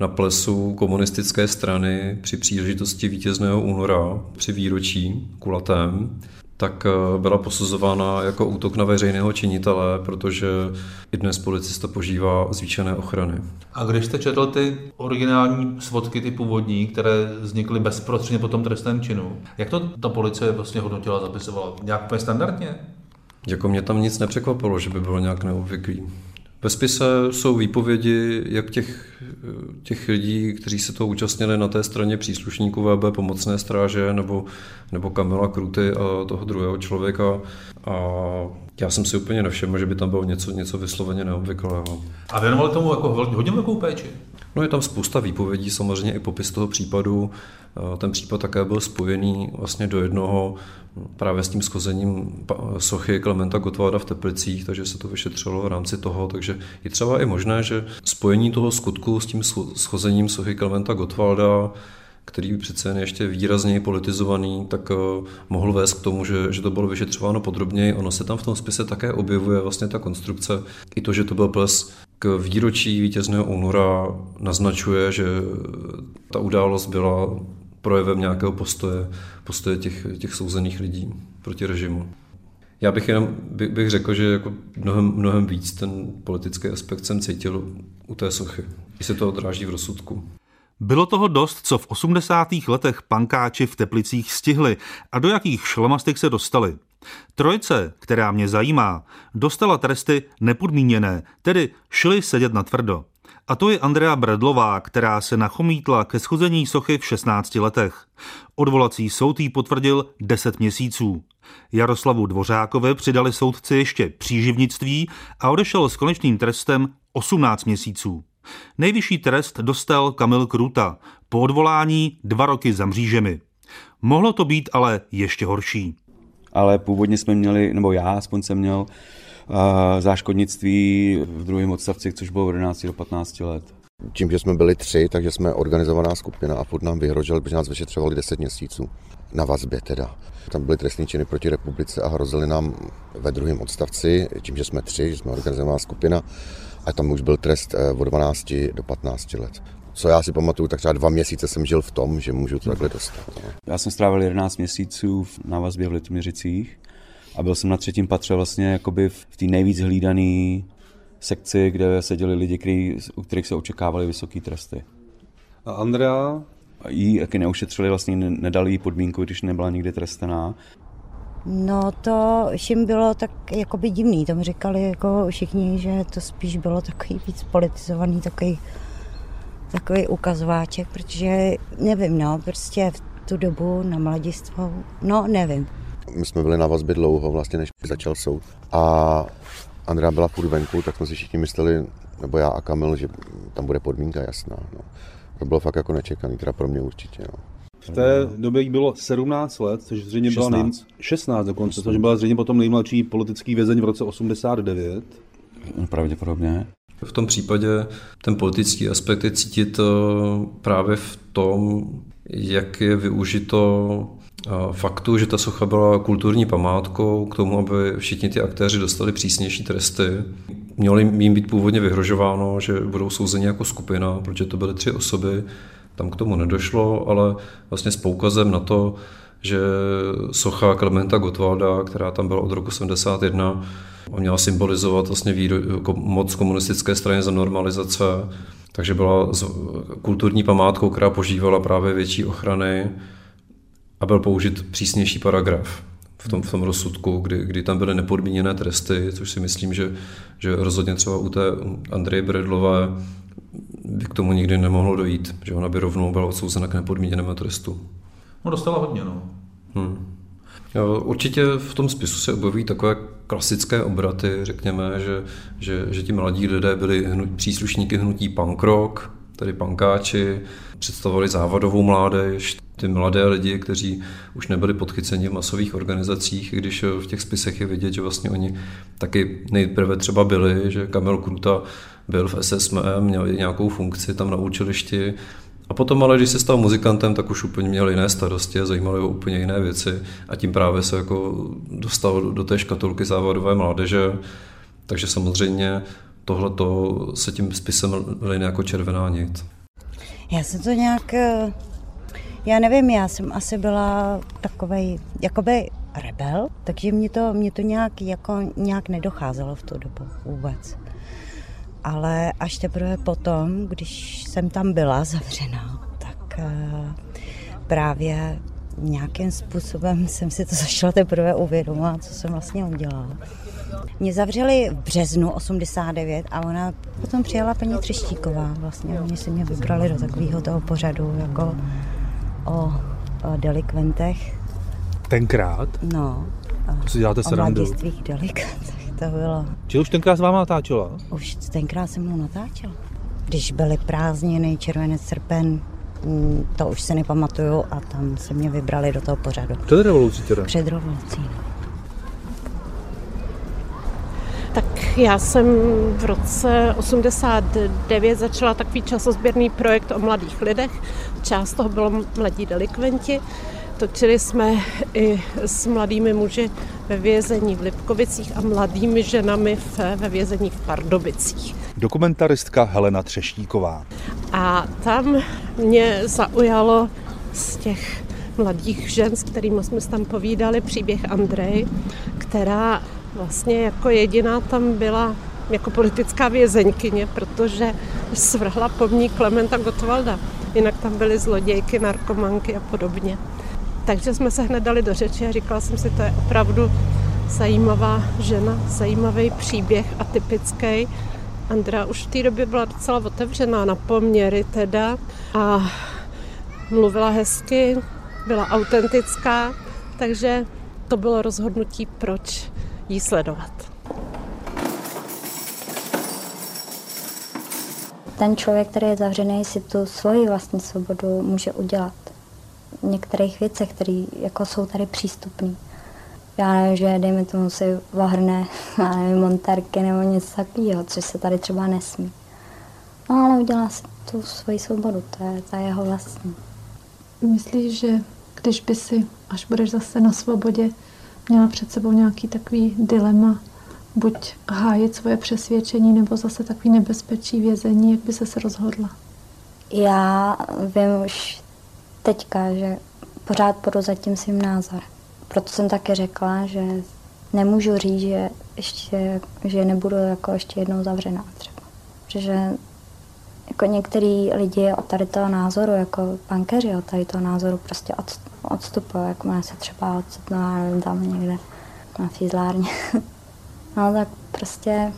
Speaker 11: na plesu komunistické strany při příležitosti vítězného února při výročí kulatém, tak eh, byla posuzována jako útok na veřejného činitele, protože i dnes policista požívá zvýšené ochrany.
Speaker 12: A když jste četl ty originální svodky, ty původní, které vznikly bezprostředně po tom trestném činu, jak to ta policie vlastně hodnotila, zapisovala? Nějak standardně?
Speaker 11: Jako mě tam nic nepřekvapilo, že by bylo nějak neobvyklý. Ve spise jsou výpovědi jak těch, těch lidí, kteří se to účastnili na té straně příslušníků VB pomocné stráže, nebo, nebo Kamila Kruty a toho druhého člověka. A já jsem si úplně nevšiml, že by tam bylo něco, něco vysloveně neobvyklého.
Speaker 12: A věnovali tomu jako hodně velkou péči?
Speaker 11: No je tam spousta výpovědí, samozřejmě i popis toho případu. Ten případ také byl spojený vlastně do jednoho právě s tím schozením sochy Klementa Gotwalda v Teplicích, takže se to vyšetřilo v rámci toho, takže je třeba i možné, že spojení toho skutku s tím schozením sochy Klementa Gotwalda který přece jen ještě výrazněji politizovaný, tak uh, mohl vést k tomu, že, že to bylo vyšetřováno podrobněji. Ono se tam v tom spise také objevuje vlastně ta konstrukce. I to, že to byl ples k výročí vítězného února, naznačuje, že ta událost byla projevem nějakého postoje, postoje těch, těch souzených lidí proti režimu. Já bych jenom by, bych řekl, že jako mnohem, mnohem víc ten politický aspekt jsem cítil u té sochy. I se to odráží v rozsudku.
Speaker 6: Bylo toho dost, co v 80. letech pankáči v Teplicích stihli a do jakých šlamastik se dostali. Trojce, která mě zajímá, dostala tresty nepodmíněné, tedy šli sedět na tvrdo. A to je Andrea Bredlová, která se nachomítla ke schození sochy v 16 letech. Odvolací soud jí potvrdil 10 měsíců. Jaroslavu Dvořákovi přidali soudci ještě příživnictví a odešel s konečným trestem 18 měsíců. Nejvyšší trest dostal Kamil Kruta, po odvolání dva roky za mřížemi. Mohlo to být ale ještě horší.
Speaker 5: Ale původně jsme měli, nebo já aspoň jsem měl uh, záškodnictví v druhém odstavci, což bylo od 11 do 15 let.
Speaker 9: Tím, že jsme byli tři, takže jsme organizovaná skupina a furt nám vyhrožili, protože nás vyšetřovali 10 měsíců. Na vazbě teda. Tam byly trestní činy proti republice a hrozili nám ve druhém odstavci, tím, že jsme tři, že jsme organizovaná skupina, a tam už byl trest eh, od 12 do 15 let. Co já si pamatuju, tak třeba dva měsíce jsem žil v tom, že můžu to takhle dostat. No.
Speaker 5: Já jsem strávil 11 měsíců na vazbě v Litoměřicích a byl jsem na třetím patře vlastně jakoby v té nejvíc hlídané sekci, kde seděli lidi, který, u kterých se očekávaly vysoké tresty.
Speaker 3: A Andrea?
Speaker 5: Jí jaký neušetřili, vlastně nedali jí podmínku, když nebyla nikdy trestaná.
Speaker 10: No to všim bylo tak jakoby divný, to mi říkali jako všichni, že to spíš bylo takový víc politizovaný, takový, takový ukazováček, protože nevím, no, prostě v tu dobu na mladistvu, no nevím.
Speaker 9: My jsme byli na vazbě dlouho, vlastně než začal soud. A Andrea byla furt venku, tak jsme si všichni mysleli, nebo já a Kamil, že tam bude podmínka jasná. No. To bylo fakt jako nečekaný, teda pro mě určitě. No.
Speaker 3: V té době jí bylo 17 let, což zřejmě 16. byla nej... 16 dokonce, 16. což byla zřejmě potom nejmladší politický vězeň v roce 89.
Speaker 5: No, pravděpodobně.
Speaker 11: V tom případě ten politický aspekt je cítit eh, právě v tom, jak je využito eh, faktu, že ta socha byla kulturní památkou k tomu, aby všichni ty aktéři dostali přísnější tresty. Mělo jim být původně vyhrožováno, že budou souzeni jako skupina, protože to byly tři osoby, tam k tomu nedošlo, ale vlastně s poukazem na to, že socha Klementa Gottwalda, která tam byla od roku 71, měla symbolizovat vlastně výro, moc komunistické strany za normalizace, takže byla kulturní památkou, která požívala právě větší ochrany a byl použit přísnější paragraf v tom, v tom rozsudku, kdy, kdy tam byly nepodmíněné tresty, což si myslím, že, že rozhodně třeba u té Andreje Bredlové by k tomu nikdy nemohlo dojít, že ona by rovnou byla odsouzena k nepodmíněnému trestu.
Speaker 12: No dostala hodně, no. Hmm.
Speaker 11: Určitě v tom spisu se objeví takové klasické obraty, řekněme, že, že, že ti mladí lidé byli hnu, příslušníky hnutí punk rock, tedy pankáči, představovali závadovou mládež, ty mladé lidi, kteří už nebyli podchyceni v masových organizacích, když v těch spisech je vidět, že vlastně oni taky nejprve třeba byli, že Kamil Kruta byl v SSM, měl nějakou funkci tam na učilišti, a potom ale, když se stal muzikantem, tak už úplně měl jiné starosti a zajímaly ho úplně jiné věci a tím právě se jako dostal do té škatulky závadové mládeže. Takže samozřejmě tohle se tím spisem line jako červená nit.
Speaker 10: Já jsem to nějak, eh, já nevím, já jsem asi byla takovej, jakoby rebel, takže mě to, mě to nějak, jako, nějak nedocházelo v tu dobu vůbec. Ale až teprve potom, když jsem tam byla zavřená, tak uh, právě nějakým způsobem jsem si to začala teprve uvědomovat, co jsem vlastně udělala. Mě zavřeli v březnu 89 a ona potom přijala paní Třeštíková. Vlastně oni si mě vybrali do takového toho pořadu jako o, o delikventech.
Speaker 12: Tenkrát?
Speaker 10: No.
Speaker 12: Si děláte
Speaker 10: o
Speaker 12: srandu.
Speaker 10: mladistvých delikventech to bylo.
Speaker 12: Čili už tenkrát s váma natáčela?
Speaker 10: Už tenkrát se mnou natáčela. Když byly prázdniny, červenec, srpen, mm, to už se nepamatuju a tam se mě vybrali do toho pořadu.
Speaker 12: Před revolucí teda?
Speaker 10: Před revolucí. no.
Speaker 13: Tak já jsem v roce 89 začala takový časozběrný projekt o mladých lidech. Část toho bylo mladí delikventi. Točili jsme i s mladými muži ve vězení v Lipkovicích a mladými ženami ve vězení v Pardubicích.
Speaker 12: Dokumentaristka Helena Třeštíková.
Speaker 13: A tam mě zaujalo z těch mladých žen, s kterými jsme tam povídali, příběh Andrej, která vlastně jako jediná tam byla jako politická vězeňkyně, protože svrhla pomník Klementa Gottwalda. Jinak tam byly zlodějky, narkomanky a podobně. Takže jsme se hned dali do řeči a říkala jsem si, to je opravdu zajímavá žena, zajímavý příběh a typický. Andrea už v té době byla docela otevřená na poměry teda a mluvila hezky, byla autentická, takže to bylo rozhodnutí, proč jí sledovat.
Speaker 8: Ten člověk, který je zavřený, si tu svoji vlastní svobodu může udělat některých věcech, které jako jsou tady přístupné. Já nevím, že dejme tomu si vahrne, já nevím, monterky nebo něco takového, což se tady třeba nesmí. No ale udělá si tu svoji svobodu, to je ta jeho vlastní.
Speaker 14: Myslíš, že když by si, až budeš zase na svobodě, měla před sebou nějaký takový dilema, buď hájit svoje přesvědčení, nebo zase takový nebezpečí vězení, jak by se se rozhodla?
Speaker 8: Já vím už teďka, že pořád půjdu za tím svým názor. Proto jsem také řekla, že nemůžu říct, že, ještě, že nebudu jako ještě jednou zavřená třeba. Protože jako některý lidi od tady toho názoru, jako pankeři od tady toho názoru prostě odstupují, jako má se třeba nevím, tam někde na fízlárně. no tak prostě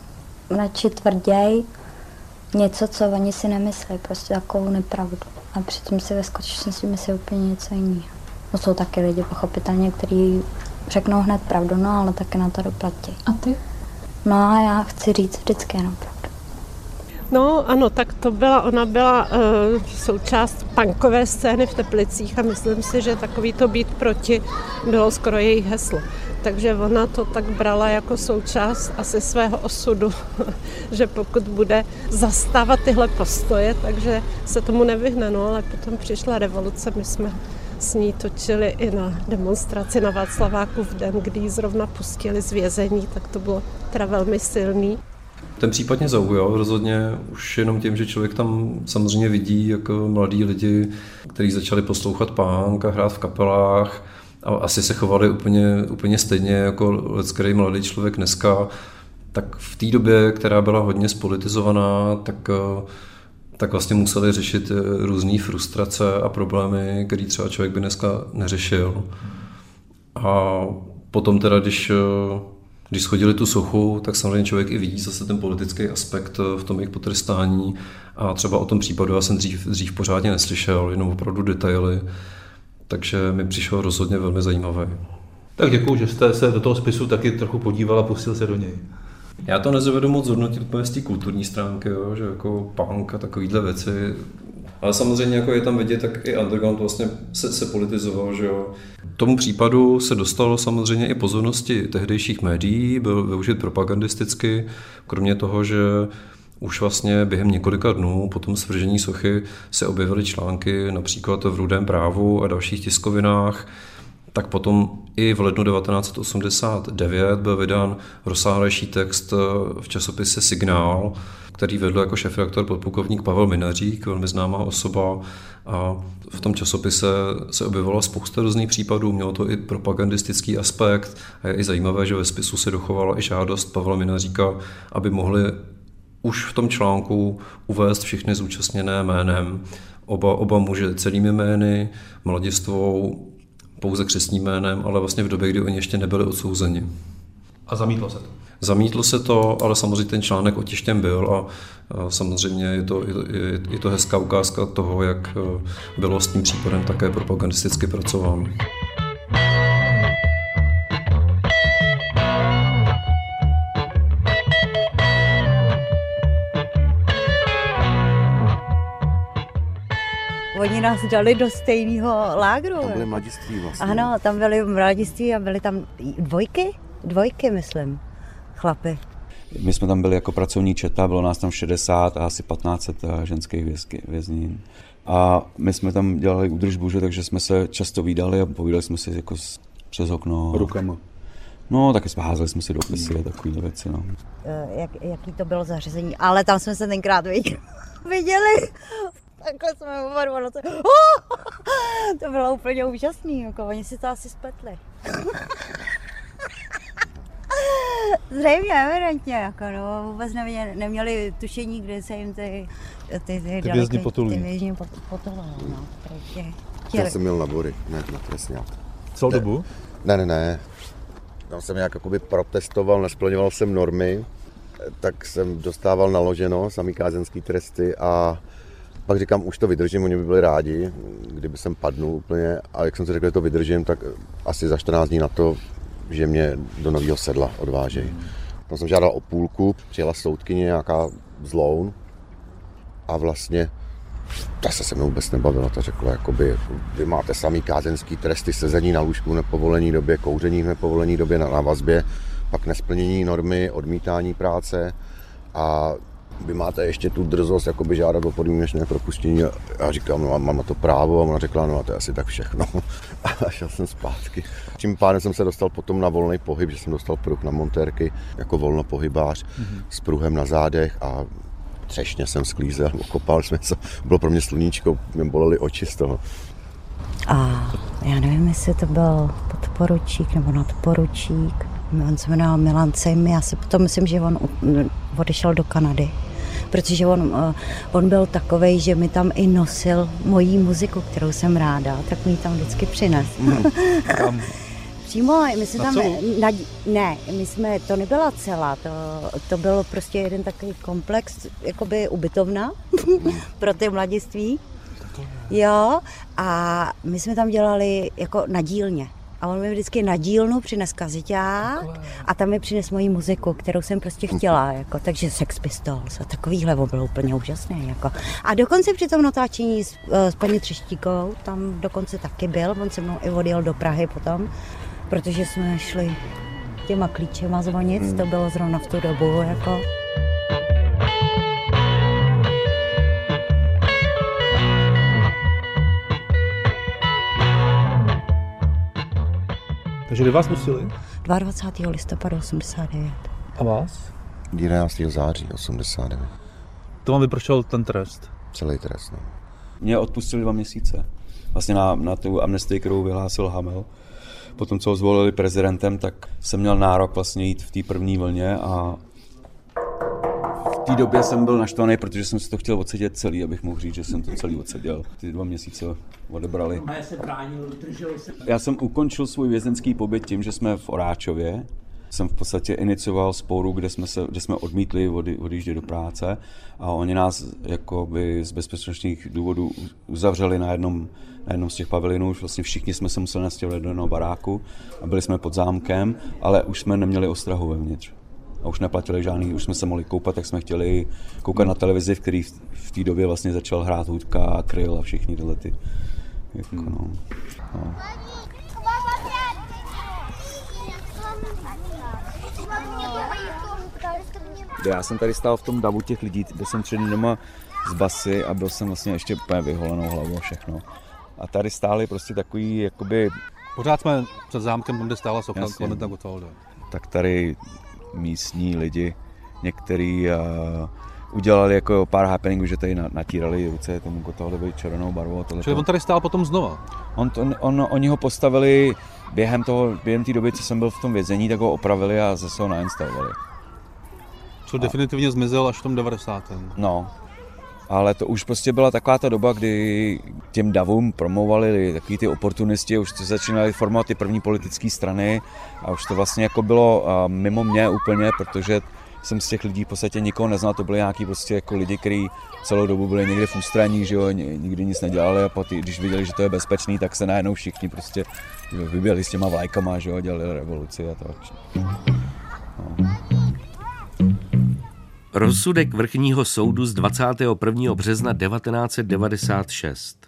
Speaker 8: radši tvrděj něco, co oni si nemyslí, prostě takovou nepravdu. A přitom si ve skutečnosti myslí úplně něco jiného. No jsou taky lidi pochopitelně, kteří řeknou hned pravdu, no ale taky na to doplatí.
Speaker 14: A ty?
Speaker 8: No a já chci říct vždycky jenom pravdu.
Speaker 13: No ano, tak to byla, ona byla uh, součást punkové scény v Teplicích a myslím si, že takový to být proti bylo skoro jejich heslo. Takže ona to tak brala jako součást asi svého osudu, že pokud bude zastávat tyhle postoje, takže se tomu nevyhne. No, ale potom přišla revoluce, my jsme s ní točili i na demonstraci na Václaváku v den, kdy ji zrovna pustili z vězení, tak to bylo teda velmi silný.
Speaker 11: Ten případ mě zaujal rozhodně už jenom tím, že člověk tam samozřejmě vidí jako mladí lidi, kteří začali poslouchat punk a hrát v kapelách a asi se chovali úplně, úplně stejně jako lecký mladý člověk dneska, tak v té době, která byla hodně spolitizovaná, tak, tak vlastně museli řešit různé frustrace a problémy, které třeba člověk by dneska neřešil. A potom teda, když když schodili tu sochu, tak samozřejmě člověk i vidí zase ten politický aspekt v tom jejich potrestání. A třeba o tom případu já jsem dřív, dřív pořádně neslyšel, jenom opravdu detaily, takže mi přišlo rozhodně velmi zajímavé.
Speaker 12: Tak děkuji, že jste se do toho spisu taky trochu podíval a pustil se do něj.
Speaker 11: Já to nezavedu moc zhodnotit úplně z té kulturní stránky, jo, že jako punk a takovýhle věci, ale samozřejmě jako je tam vidět, tak i underground vlastně se, se politizoval, že jo. Tomu případu se dostalo samozřejmě i pozornosti tehdejších médií, byl využit propagandisticky, kromě toho, že už vlastně během několika dnů po tom svržení sochy se objevily články například v Rudém právu a dalších tiskovinách, tak potom i v lednu 1989 byl vydán rozsáhlejší text v časopise Signál, který vedl jako šefredaktor podplukovník Pavel Minařík, velmi známá osoba. A v tom časopise se objevila spousta různých případů, mělo to i propagandistický aspekt. A je i zajímavé, že ve spisu se dochovala i žádost Pavla Minaříka, aby mohli už v tom článku uvést všechny zúčastněné jménem. Oba, oba muže celými jmény, mladistvou pouze křesním jménem, ale vlastně v době, kdy oni ještě nebyli odsouzeni.
Speaker 12: A zamítlo se to?
Speaker 11: Zamítl se to, ale samozřejmě ten článek otištěn byl a, samozřejmě je to, je, to, je to hezká ukázka toho, jak e, bylo s tím případem také propagandisticky pracováno.
Speaker 10: Oni nás dali do stejného lágru.
Speaker 9: Tam byly mladiství vlastně.
Speaker 10: Ano, tam byly mladiství a byly tam dvojky? Dvojky, myslím chlapy.
Speaker 5: My jsme tam byli jako pracovní četa, bylo nás tam 60 a asi 1500 eh, ženských vězní. A my jsme tam dělali údržbu, že, takže jsme se často výdali a povídali jsme si jako přes okno.
Speaker 3: Rukama.
Speaker 5: No, taky jsme házeli jsme si dopisy a takové věci. No.
Speaker 10: Eh, jak, jaký to bylo zařízení, ale tam jsme se tenkrát viděli. Takhle jsme oba to, to bylo úplně úžasný, jako oni si to asi spletli. Zřejmě, evidentně, jako no, vůbec neměli, neměli tušení, kde se jim ty,
Speaker 3: ty, ty, ty vězni potulují.
Speaker 10: Ty vězni potulují, no,
Speaker 9: protože Já jsem měl na bory, ne na trestňák.
Speaker 3: Celou dobu?
Speaker 9: Ne, ne, ne. Tam jsem nějak jakoby protestoval, nesplňoval jsem normy, tak jsem dostával naloženo samý kázenský tresty a pak říkám, už to vydržím, oni by byli rádi, kdyby jsem padnul úplně, a jak jsem si řekl, že to vydržím, tak asi za 14 dní na to že mě do Nového sedla odvážejí. Tam jsem žádal o půlku, přijela soudkyně nějaká zloun a vlastně ta se se mnou vůbec nebavila, ta řekla, jakoby, vy máte samý kázenský tresty, sezení na lůžku v nepovolení době, kouření v nepovolení době na, na vazbě, pak nesplnění normy, odmítání práce a vy máte ještě tu drzost jakoby žádat o podmínečné propuštění. A já říkám, no a mám na to právo a ona řekla, no a to je asi tak všechno. A šel jsem zpátky. Tím pádem jsem se dostal potom na volný pohyb, že jsem dostal pruh na montérky jako volnopohybář mm-hmm. s pruhem na zádech a třešně jsem sklízel, okopal jsme se, bylo pro mě sluníčko, mě bolely oči z toho.
Speaker 10: A já nevím, jestli to byl podporučík nebo nadporučík. On se jmenoval Milan Sim, já si potom myslím, že on odešel do Kanady protože on, eh, on byl takový, že mi tam i nosil moji muziku, kterou jsem ráda, tak mi ji tam vždycky přines. Mm, tam. Přímo, my jsme tam, na, ne, my jsme, to nebyla celá, to, to byl prostě jeden takový komplex, jakoby ubytovna pro ty mladiství. Jo, a my jsme tam dělali jako na dílně. A on mi vždycky na dílnu přines kaziťák a tam mi přines moji muziku, kterou jsem prostě chtěla. Jako, takže Sex Pistols a takovýhle byl úplně úžasný. Jako. A dokonce při tom natáčení s, eh, s paní Třeštíkou, tam dokonce taky byl, on se mnou i odjel do Prahy potom, protože jsme šli těma klíčema zvonit, hmm. to bylo zrovna v tu dobu. Jako.
Speaker 3: Takže kdy vás pustili?
Speaker 10: 22. listopadu 89.
Speaker 3: A vás?
Speaker 9: 11. září 89.
Speaker 3: To vám vypršel ten trest?
Speaker 9: Celý trest, no.
Speaker 5: Mě odpustili dva měsíce. Vlastně na, na tu amnestii, kterou vyhlásil Hamel. Potom, co ho zvolili prezidentem, tak jsem měl nárok vlastně jít v té první vlně a té době jsem byl naštvaný, protože jsem si to chtěl odsedět celý, abych mohl říct, že jsem to celý odseděl. Ty dva měsíce odebrali. Já jsem ukončil svůj vězenský pobyt tím, že jsme v Oráčově, jsem v podstatě inicioval sporu, kde jsme, se, kde jsme odmítli odj, odjíždět do práce. A oni nás jakoby z bezpečnostních důvodů uzavřeli na jednom, na jednom z těch pavilionů, už vlastně všichni jsme se museli nastěhovat do jednoho baráku a byli jsme pod zámkem, ale už jsme neměli ostrahu vevnitř a už neplatili žádný, už jsme se mohli koupat, tak jsme chtěli koukat na televizi, v který v, v té době vlastně začal hrát hudka, kryl a všichni tyhle ty. Jako, no. No. Já jsem tady stál v tom davu těch lidí, byl jsem tři dny doma z basy a byl jsem vlastně ještě úplně vyholenou hlavou všechno. A tady stály prostě takový jakoby
Speaker 3: Pořád jsme před zámkem, kde stála socha
Speaker 5: Jasně.
Speaker 3: Klementa Gottwalda.
Speaker 5: Tak tady místní lidi, některý uh, udělali jako pár happeningů, že tady na- natírali ruce tomu Gottwaldovi červenou barvou. tohleto.
Speaker 3: Čili on tady stál potom znova.
Speaker 5: On, on, on, oni ho postavili během toho, během té doby, co jsem byl v tom vězení, tak ho opravili a zase ho nainstalovali.
Speaker 3: Co definitivně zmizel až v tom 90.
Speaker 5: No, ale to už prostě byla taková ta doba, kdy těm davům promovali takový ty oportunisti, už to začínaly formovat ty první politické strany a už to vlastně jako bylo mimo mě úplně, protože jsem z těch lidí v podstatě nikoho neznal, to byly nějaký prostě jako lidi, kteří celou dobu byli někde v ústraní, že jo, ni- nikdy nic nedělali a potom, když viděli, že to je bezpečný, tak se najednou všichni prostě vyběhli s těma vlajkama, že jo, dělali revoluci a tak.
Speaker 2: Rozsudek vrchního soudu z 21. března 1996.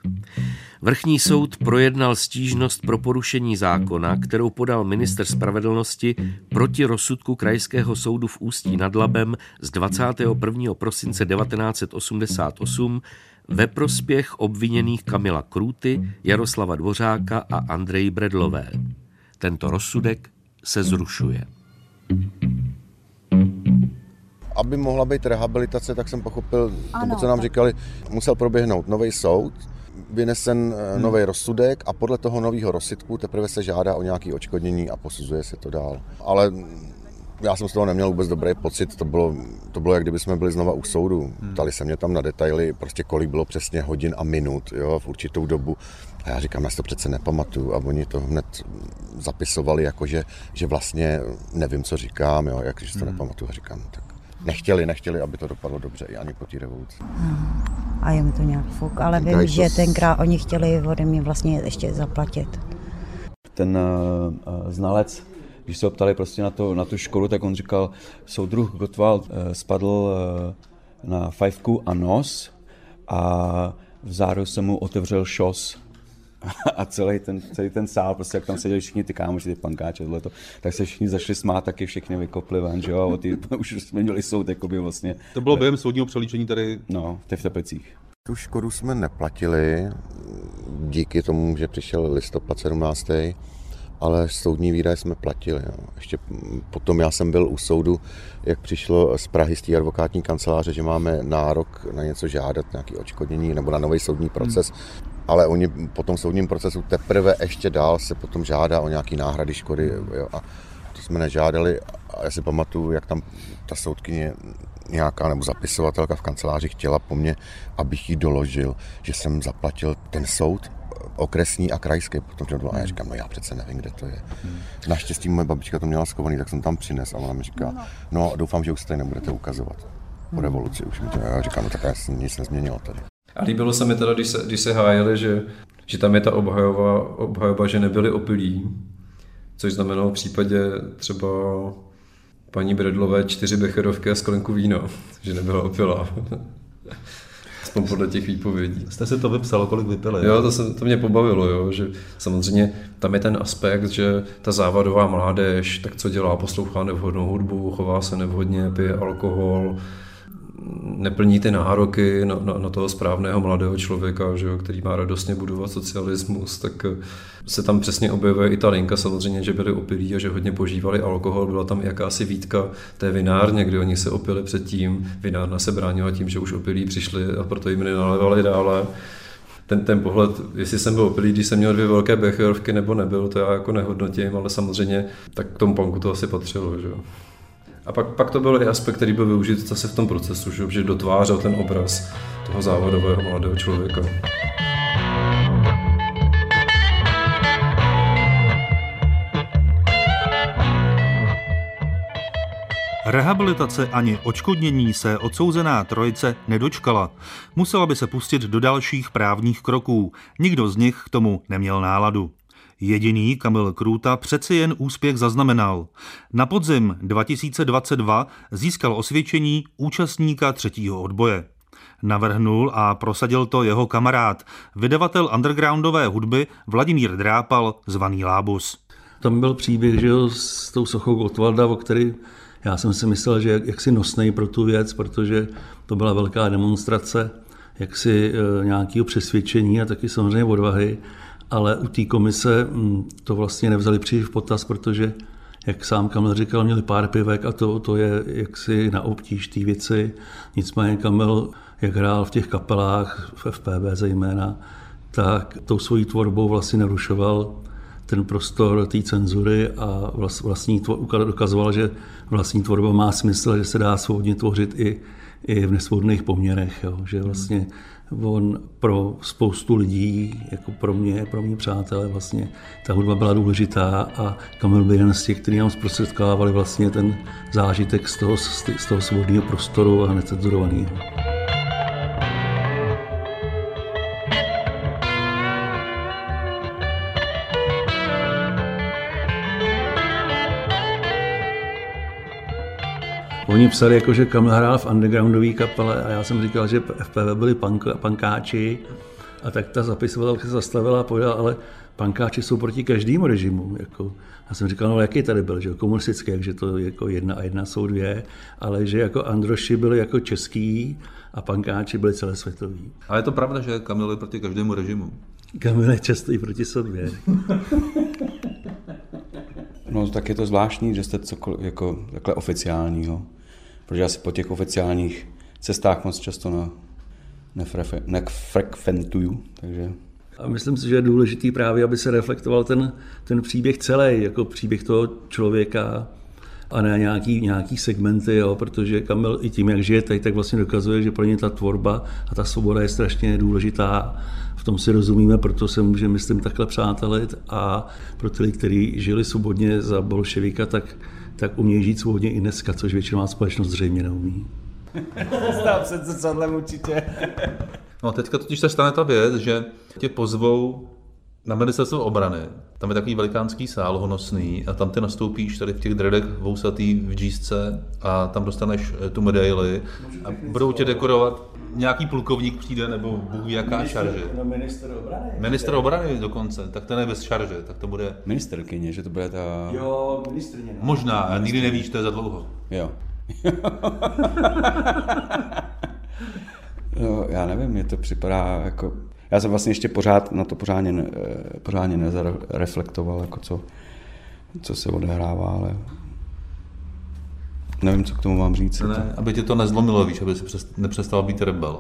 Speaker 2: Vrchní soud projednal stížnost pro porušení zákona, kterou podal minister spravedlnosti proti rozsudku Krajského soudu v Ústí nad Labem z 21. prosince 1988 ve prospěch obviněných Kamila Krůty, Jaroslava Dvořáka a Andreji Bredlové. Tento rozsudek se zrušuje.
Speaker 9: Aby mohla být rehabilitace, tak jsem pochopil, to,
Speaker 8: Ano,
Speaker 9: co nám
Speaker 8: tak.
Speaker 9: říkali, musel proběhnout nový soud, vynesen
Speaker 3: Hmm.
Speaker 9: hmm. nový rozsudek a podle toho nového rozsudku teprve se žádá o nějaké odškodnění a posuzuje se to dál. Ale já jsem z toho neměl vůbec dobrý pocit, to bylo, to bylo jak kdyby jsme byli znova u soudu. Hmm. Ptali se mě tam na detaily, prostě kolik bylo přesně hodin a minut jo, v určitou dobu. A já říkám, já si to přece nepamatuju. A oni to hned zapisovali, jako že, že vlastně nevím, co říkám, jo, jak, že si to
Speaker 3: Hmm.
Speaker 9: nepamatuju. A říkám, tak nechtěli, nechtěli, aby to dopadlo dobře i ani po té revoluci.
Speaker 10: A je mi to nějak fuk, ale vím, že
Speaker 9: s-
Speaker 10: tenkrát oni chtěli ode mě vlastně ještě zaplatit.
Speaker 5: ten uh, uh, znalec, když se ho ptali prostě na, to, na tu školu, tak on říkal, soudruh Gottwald uh, spadl uh, na fajfku a nos a v záru se mu otevřel šos. A celý ten, celý ten sál, prostě jak tam seděli všichni ty kámoši, ty pankáče, tohleto, tak se všichni zašli smát, taky všichni vykopli ven, že jo, a ty, už jsme měli soud, jakoby vlastně.
Speaker 3: To bylo během soudního přelíčení tady.
Speaker 5: No, v Teplicích.
Speaker 9: Tu škodu jsme neplatili díky tomu, že přišel listopad 17. Ale soudní výdaje jsme platili. Jo. Ještě potom já jsem byl u soudu, jak přišlo z Prahy z té advokátní kanceláře, že máme nárok na něco žádat, nějaké odškodnění nebo na nový soudní proces. Hmm. Ale oni po tom soudním procesu teprve ještě dál se potom žádá o nějaký náhrady škody. Jo. A to jsme nežádali. A já si pamatuju, jak tam ta soudkyně nějaká nebo zapisovatelka v kanceláři chtěla po mně, abych jí doložil, že jsem zaplatil ten soud okresní a krajský, potom to bylo, a já říkám, no já přece nevím, kde to je. Naštěstí moje babička to měla schovaný, tak jsem tam přines a ona mi říká, no doufám, že už se tady nebudete ukazovat. Po revoluci už mi to, já říkám, no tak já jsem nic nezměnilo tady.
Speaker 11: A líbilo se mi teda, když se, když se hájili, že, že tam je ta obhajoba, obhajoba, že nebyli opilí, což znamenalo v případě třeba paní Bredlové čtyři becherovky a sklenku vína, že nebyla opilá. Aspoň podle těch výpovědí.
Speaker 3: Jste si to vypsal, kolik vypili?
Speaker 11: Jo, to, se, to mě pobavilo, jo, že samozřejmě tam je ten aspekt, že ta závadová mládež, tak co dělá, poslouchá nevhodnou hudbu, chová se nevhodně, pije alkohol, neplní ty nároky na, na, na toho správného mladého člověka, že jo, který má radostně budovat socialismus, tak eh, se tam přesně objevuje i ta linka samozřejmě, že byli opilí a že hodně požívali alkohol. Byla tam jakási výtka té vinárně, kdy oni se opili předtím. Vinárna se bránila tím, že už opilí přišli a proto jim nenalevali dále. Ten, ten pohled, jestli jsem byl opilý, když jsem měl dvě velké becherovky nebo nebyl, to já jako nehodnotím, ale samozřejmě tak k tomu punku to asi patřilo. Že? A pak, pak to byl i aspekt, který byl využit zase v tom procesu, že, že dotvářel ten obraz toho závadového mladého člověka.
Speaker 6: Rehabilitace ani očkodnění se odsouzená trojice nedočkala. Musela by se pustit do dalších právních kroků. Nikdo z nich k tomu neměl náladu. Jediný Kamil Krůta přeci jen úspěch zaznamenal. Na podzim 2022 získal osvědčení účastníka třetího odboje. Navrhnul a prosadil to jeho kamarád, vydavatel undergroundové hudby Vladimír Drápal, zvaný Lábus.
Speaker 15: Tam byl příběh že jo, s tou sochou Gottwalda, o který já jsem si myslel, že jak, jaksi nosnej pro tu věc, protože to byla velká demonstrace jaksi e, nějakého přesvědčení a taky samozřejmě odvahy. Ale u té komise hm, to vlastně nevzali příliš v potaz, protože jak sám Kamil říkal, měli pár pivek a to, to je jaksi na obtíž té věci. Nicméně Kamil, jak hrál v těch kapelách, v FPV zejména, tak tou svojí tvorbou vlastně narušoval ten prostor té cenzury a vlastní tvor, dokazoval, že vlastní tvorba má smysl, že se dá svobodně tvořit i, i v nesvodných poměrech. Jo. Že vlastně on pro spoustu lidí, jako pro mě, pro mě přátelé, vlastně ta hudba byla důležitá a Kamil byl jeden z těch, kteří nám zprostředkovávali vlastně ten zážitek z toho, z toho svobodného prostoru a necenzurovaného. Oni psali, jako, že Kamil hrál v undergroundové kapele a já jsem říkal, že FPV byli punk, pankáči a tak ta zapisovatelka se zastavila a povedala, ale pankáči jsou proti každému režimu. Jako. Já jsem říkal, no jaký tady byl, že komunistický, že to jako jedna a jedna jsou dvě, ale že jako Androši byli jako český a pankáči byli celosvětoví.
Speaker 12: A je to pravda, že Kamil je proti každému režimu?
Speaker 15: Kamil je často i proti sobě.
Speaker 5: No tak je to zvláštní, že jste cokoliv jako takhle oficiálního protože já si po těch oficiálních cestách moc často na, nefrekventuju, takže...
Speaker 15: A myslím si, že je důležitý právě, aby se reflektoval ten, ten příběh celý, jako příběh toho člověka, a ne nějaký, nějaký segmenty, jo, protože Kamil i tím, jak žije teď, tak vlastně dokazuje, že pro ně ta tvorba a ta svoboda je strašně důležitá. V tom si rozumíme, proto se můžeme, myslím, takhle přátelit a pro ty, kteří žili svobodně za bolševika, tak tak umějí žít svobodně i dneska, což většinová společnost zřejmě neumí.
Speaker 5: Znám se zrcadlem určitě.
Speaker 12: No teďka totiž se stane ta věc, že tě pozvou na ministerstvo obrany. Tam je takový velikánský sál honosný a tam ty nastoupíš tady v těch dredech vousatý v džízce a tam dostaneš eh, tu medaili a budou tě dekorovat nějaký plukovník přijde, nebo Bůh ví jaká
Speaker 15: minister,
Speaker 12: šarže.
Speaker 15: No minister obrany.
Speaker 12: Minister obrany dokonce, tak ten je bez šarže, tak to bude...
Speaker 5: Ministerkyně, že to bude ta...
Speaker 15: Jo, ministrně. No.
Speaker 12: Možná, a nikdy nevíš, to je za dlouho.
Speaker 5: Jo. no, já nevím, mě to připadá jako... Já jsem vlastně ještě pořád na to pořádně, eh, pořádně nezareflektoval, jako co, co se odehrává, ale nevím, co k tomu mám říct.
Speaker 12: Ne, aby tě to nezlomilo, víš, aby si nepřestal být rebel.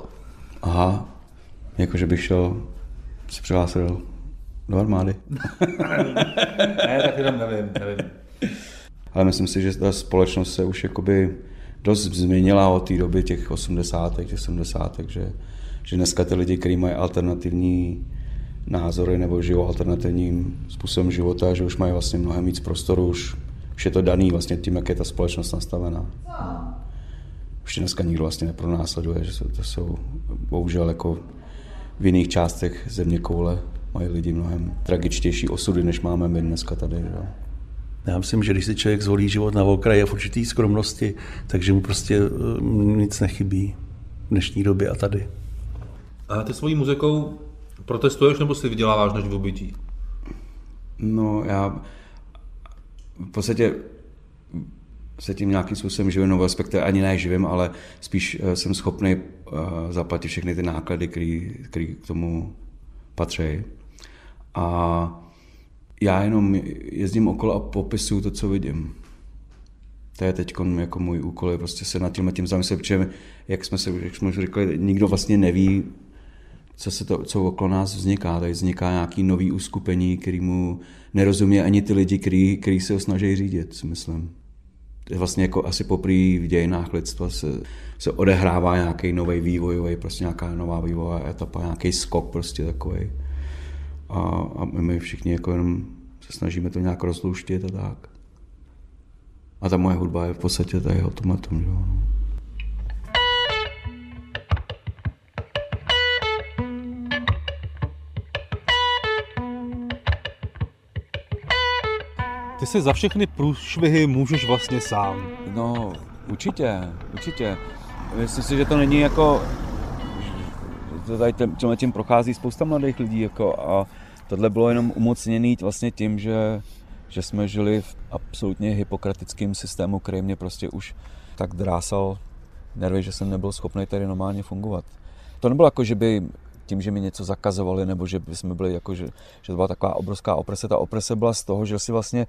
Speaker 5: Aha, jakože bych šel, si přihlásil do armády.
Speaker 12: ne, tak jenom nevím, nevím.
Speaker 5: Ale myslím si, že ta společnost se už jakoby dost změnila od té doby těch 80. těch 70. že, že dneska ty lidi, kteří mají alternativní názory nebo žijou alternativním způsobem života, že už mají vlastně mnohem víc prostoru, už už je to daný vlastně tím, jak je ta společnost nastavená. Už dneska nikdo vlastně nepronásleduje, že to jsou bohužel jako v jiných částech země koule mají lidi mnohem tragičtější osudy, než máme my dneska tady. Že?
Speaker 15: Já myslím, že když si člověk zvolí život na okraji v určitý skromnosti, takže mu prostě eh, nic nechybí v dnešní době a tady.
Speaker 12: A ty svojí muzikou protestuješ nebo si vyděláváš na živobytí?
Speaker 5: No já v podstatě se tím nějakým způsobem živím, nebo respektive ani ne živím, ale spíš eh, jsem schopný eh, zaplatit všechny ty náklady, které k tomu patří. A já jenom jezdím okolo a popisuju to, co vidím. To je teď jako můj úkol, je prostě se nad tím, tím zamyslet, protože jak jsme, se, jak jsme už řekli, nikdo vlastně neví, co, se to, co okolo nás vzniká. Tady vzniká nějaký nový uskupení, kterýmu nerozumí ani ty lidi, který se ho snaží řídit, myslím. Vlastně jako asi poprvé v dějinách lidstva se, se odehrává nějaký nový vývojový, prostě nějaká nová vývojová etapa, nějaký skok prostě takový. A, a my všichni jako jenom se snažíme to nějak rozluštit a tak. A ta moje hudba je v podstatě tady o tomhle tom, že jo. No.
Speaker 3: Ty si za všechny průšvihy můžeš vlastně sám.
Speaker 5: No, určitě, určitě. Myslím si, že to není jako... To tady tímhle tím prochází spousta mladých lidí jako a tohle bylo jenom umocněný vlastně tím, že, že jsme žili v absolutně hypokratickém systému, který mě prostě už tak drásal nervy, že jsem nebyl schopný tady normálně fungovat. To nebylo jako, že by tím, že mi něco zakazovali, nebo že jsme byli jako, že, že to byla taková obrovská oprese. Ta oprese byla z toho, že si vlastně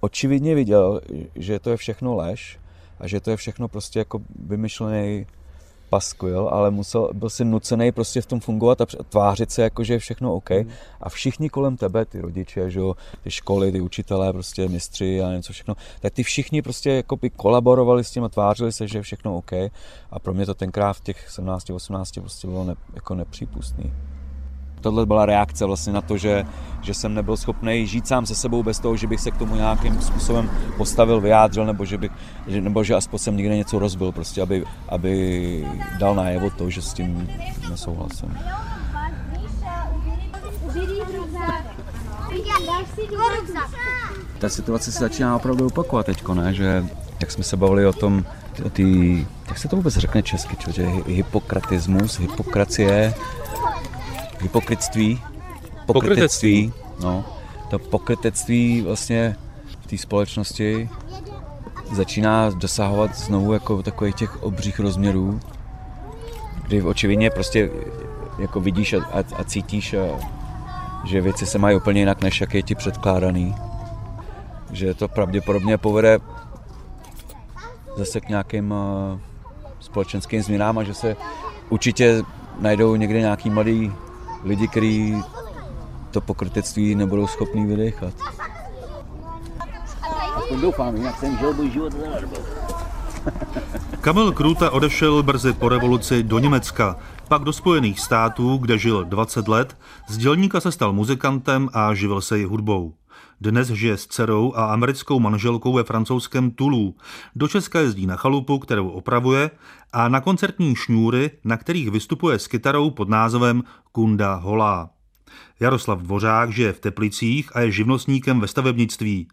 Speaker 5: očividně viděl, že to je všechno lež a že to je všechno prostě jako vymyšlený paskvil, ale musel, byl si nucený prostě v tom fungovat a tvářit se jako, že je všechno OK. Mm. A všichni kolem tebe, ty rodiče, že jo, ty školy, ty učitelé, prostě mistři a něco všechno, tak ty všichni prostě jako by kolaborovali s tím a tvářili se, že je všechno OK. A pro mě to tenkrát v těch 17, 18 prostě bylo ne, jako nepřípustný tohle byla reakce vlastně na to, že, že jsem nebyl schopný žít sám se sebou bez toho, že bych se k tomu nějakým způsobem postavil, vyjádřil, nebo že, bych, že, nebo že aspoň jsem někde něco rozbil, prostě, aby, aby dal najevo to, že s tím nesouhlasím. Ta situace se začíná opravdu opakovat teď, ne? že jak jsme se bavili o tom, o tý, jak se to vůbec řekne česky, že hypokratismus, hypokracie, hypokritství, pokrytectví, no, to pokrytectví vlastně v té společnosti začíná dosahovat znovu jako takových těch obřích rozměrů, kdy očividně prostě jako vidíš a, a, a cítíš, a, že věci se mají úplně jinak, než jak je ti předkládaný. Že to pravděpodobně povede zase k nějakým společenským změnám a že se určitě najdou někde nějaký mladý lidi, kteří to pokrytectví nebudou schopní vydechat.
Speaker 16: Aspoň doufám, jinak jsem žil můj život
Speaker 6: Kamil Kruta odešel brzy po revoluci do Německa, pak do Spojených států, kde žil 20 let, z dělníka se stal muzikantem a živil se i hudbou. Dnes žije s dcerou a americkou manželkou ve francouzském Tulu. Do Česka jezdí na chalupu, kterou opravuje, a na koncertní šňůry, na kterých vystupuje s kytarou pod názvem Kunda Holá. Jaroslav Dvořák žije v Teplicích a je živnostníkem ve stavebnictví.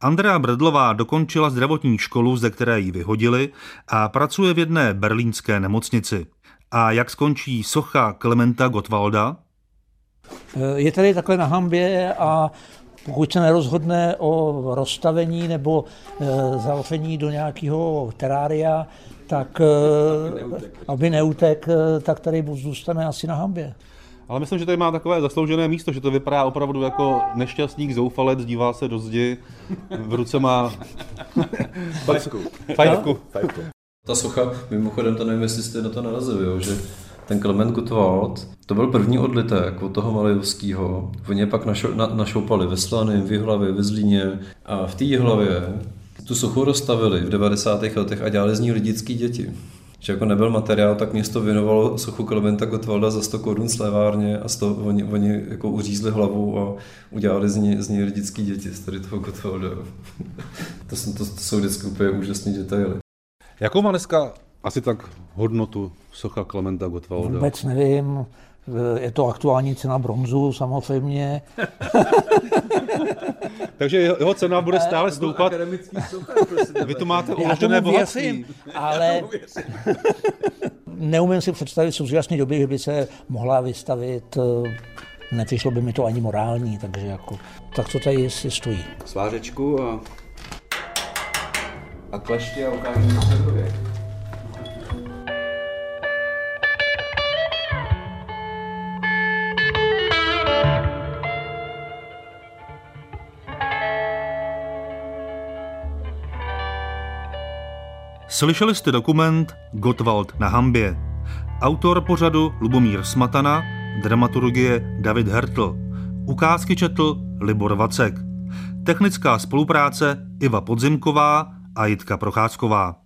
Speaker 6: Andrea Bredlová dokončila zdravotní školu, ze které ji vyhodili a pracuje v jedné berlínské nemocnici. A jak skončí socha Klementa Gottwalda?
Speaker 4: Je tady takhle na hambě a pokud se nerozhodne o rozstavení nebo e, zavření do nějakého terária, tak e, aby neutek, e, tak tady zůstane asi na hambě.
Speaker 3: Ale myslím, že tady má takové zasloužené místo, že to vypadá opravdu jako nešťastník, zoufalec, dívá se do zdi, v ruce má
Speaker 11: fajfku.
Speaker 3: fajfku.
Speaker 11: Ta socha, mimochodem to nevím, jestli jste na to narazili, jo, že ten Klement Gutwald, to byl první odlitek od toho Malejovského. Oni je pak našo, na, našoupali ve Slany, v Jihlavě, ve Zlíně a v té Jihlavě tu sochu rozstavili v 90. letech a dělali z ní lidický děti. Že jako nebyl materiál, tak město věnovalo sochu Klementa Gotwalda za 100 korun slévárně a 100, oni, oni jako uřízli hlavu a udělali z ní, z ní lidický děti z tady toho Gotwalda. to, jsou, to, to jsou vždycky úplně úžasné detaily.
Speaker 3: Jakou má dneska asi tak hodnotu socha Klementa Gottwalda?
Speaker 4: Vůbec nevím. Je to aktuální cena bronzu samozřejmě.
Speaker 3: Takže jeho cena bude stále stoupat. Vy tu máte uložené bohatství.
Speaker 4: ale neumím si představit v současné době, že by se mohla vystavit nepřišlo by mi to ani morální, takže jako, tak co tady si stojí.
Speaker 5: Svářečku a, a klešti a ukážeme na
Speaker 6: Slyšeli jste dokument Gottwald na hambě. Autor pořadu Lubomír Smatana, dramaturgie David Hertl. Ukázky četl Libor Vacek. Technická spolupráce Iva Podzimková a Jitka Procházková.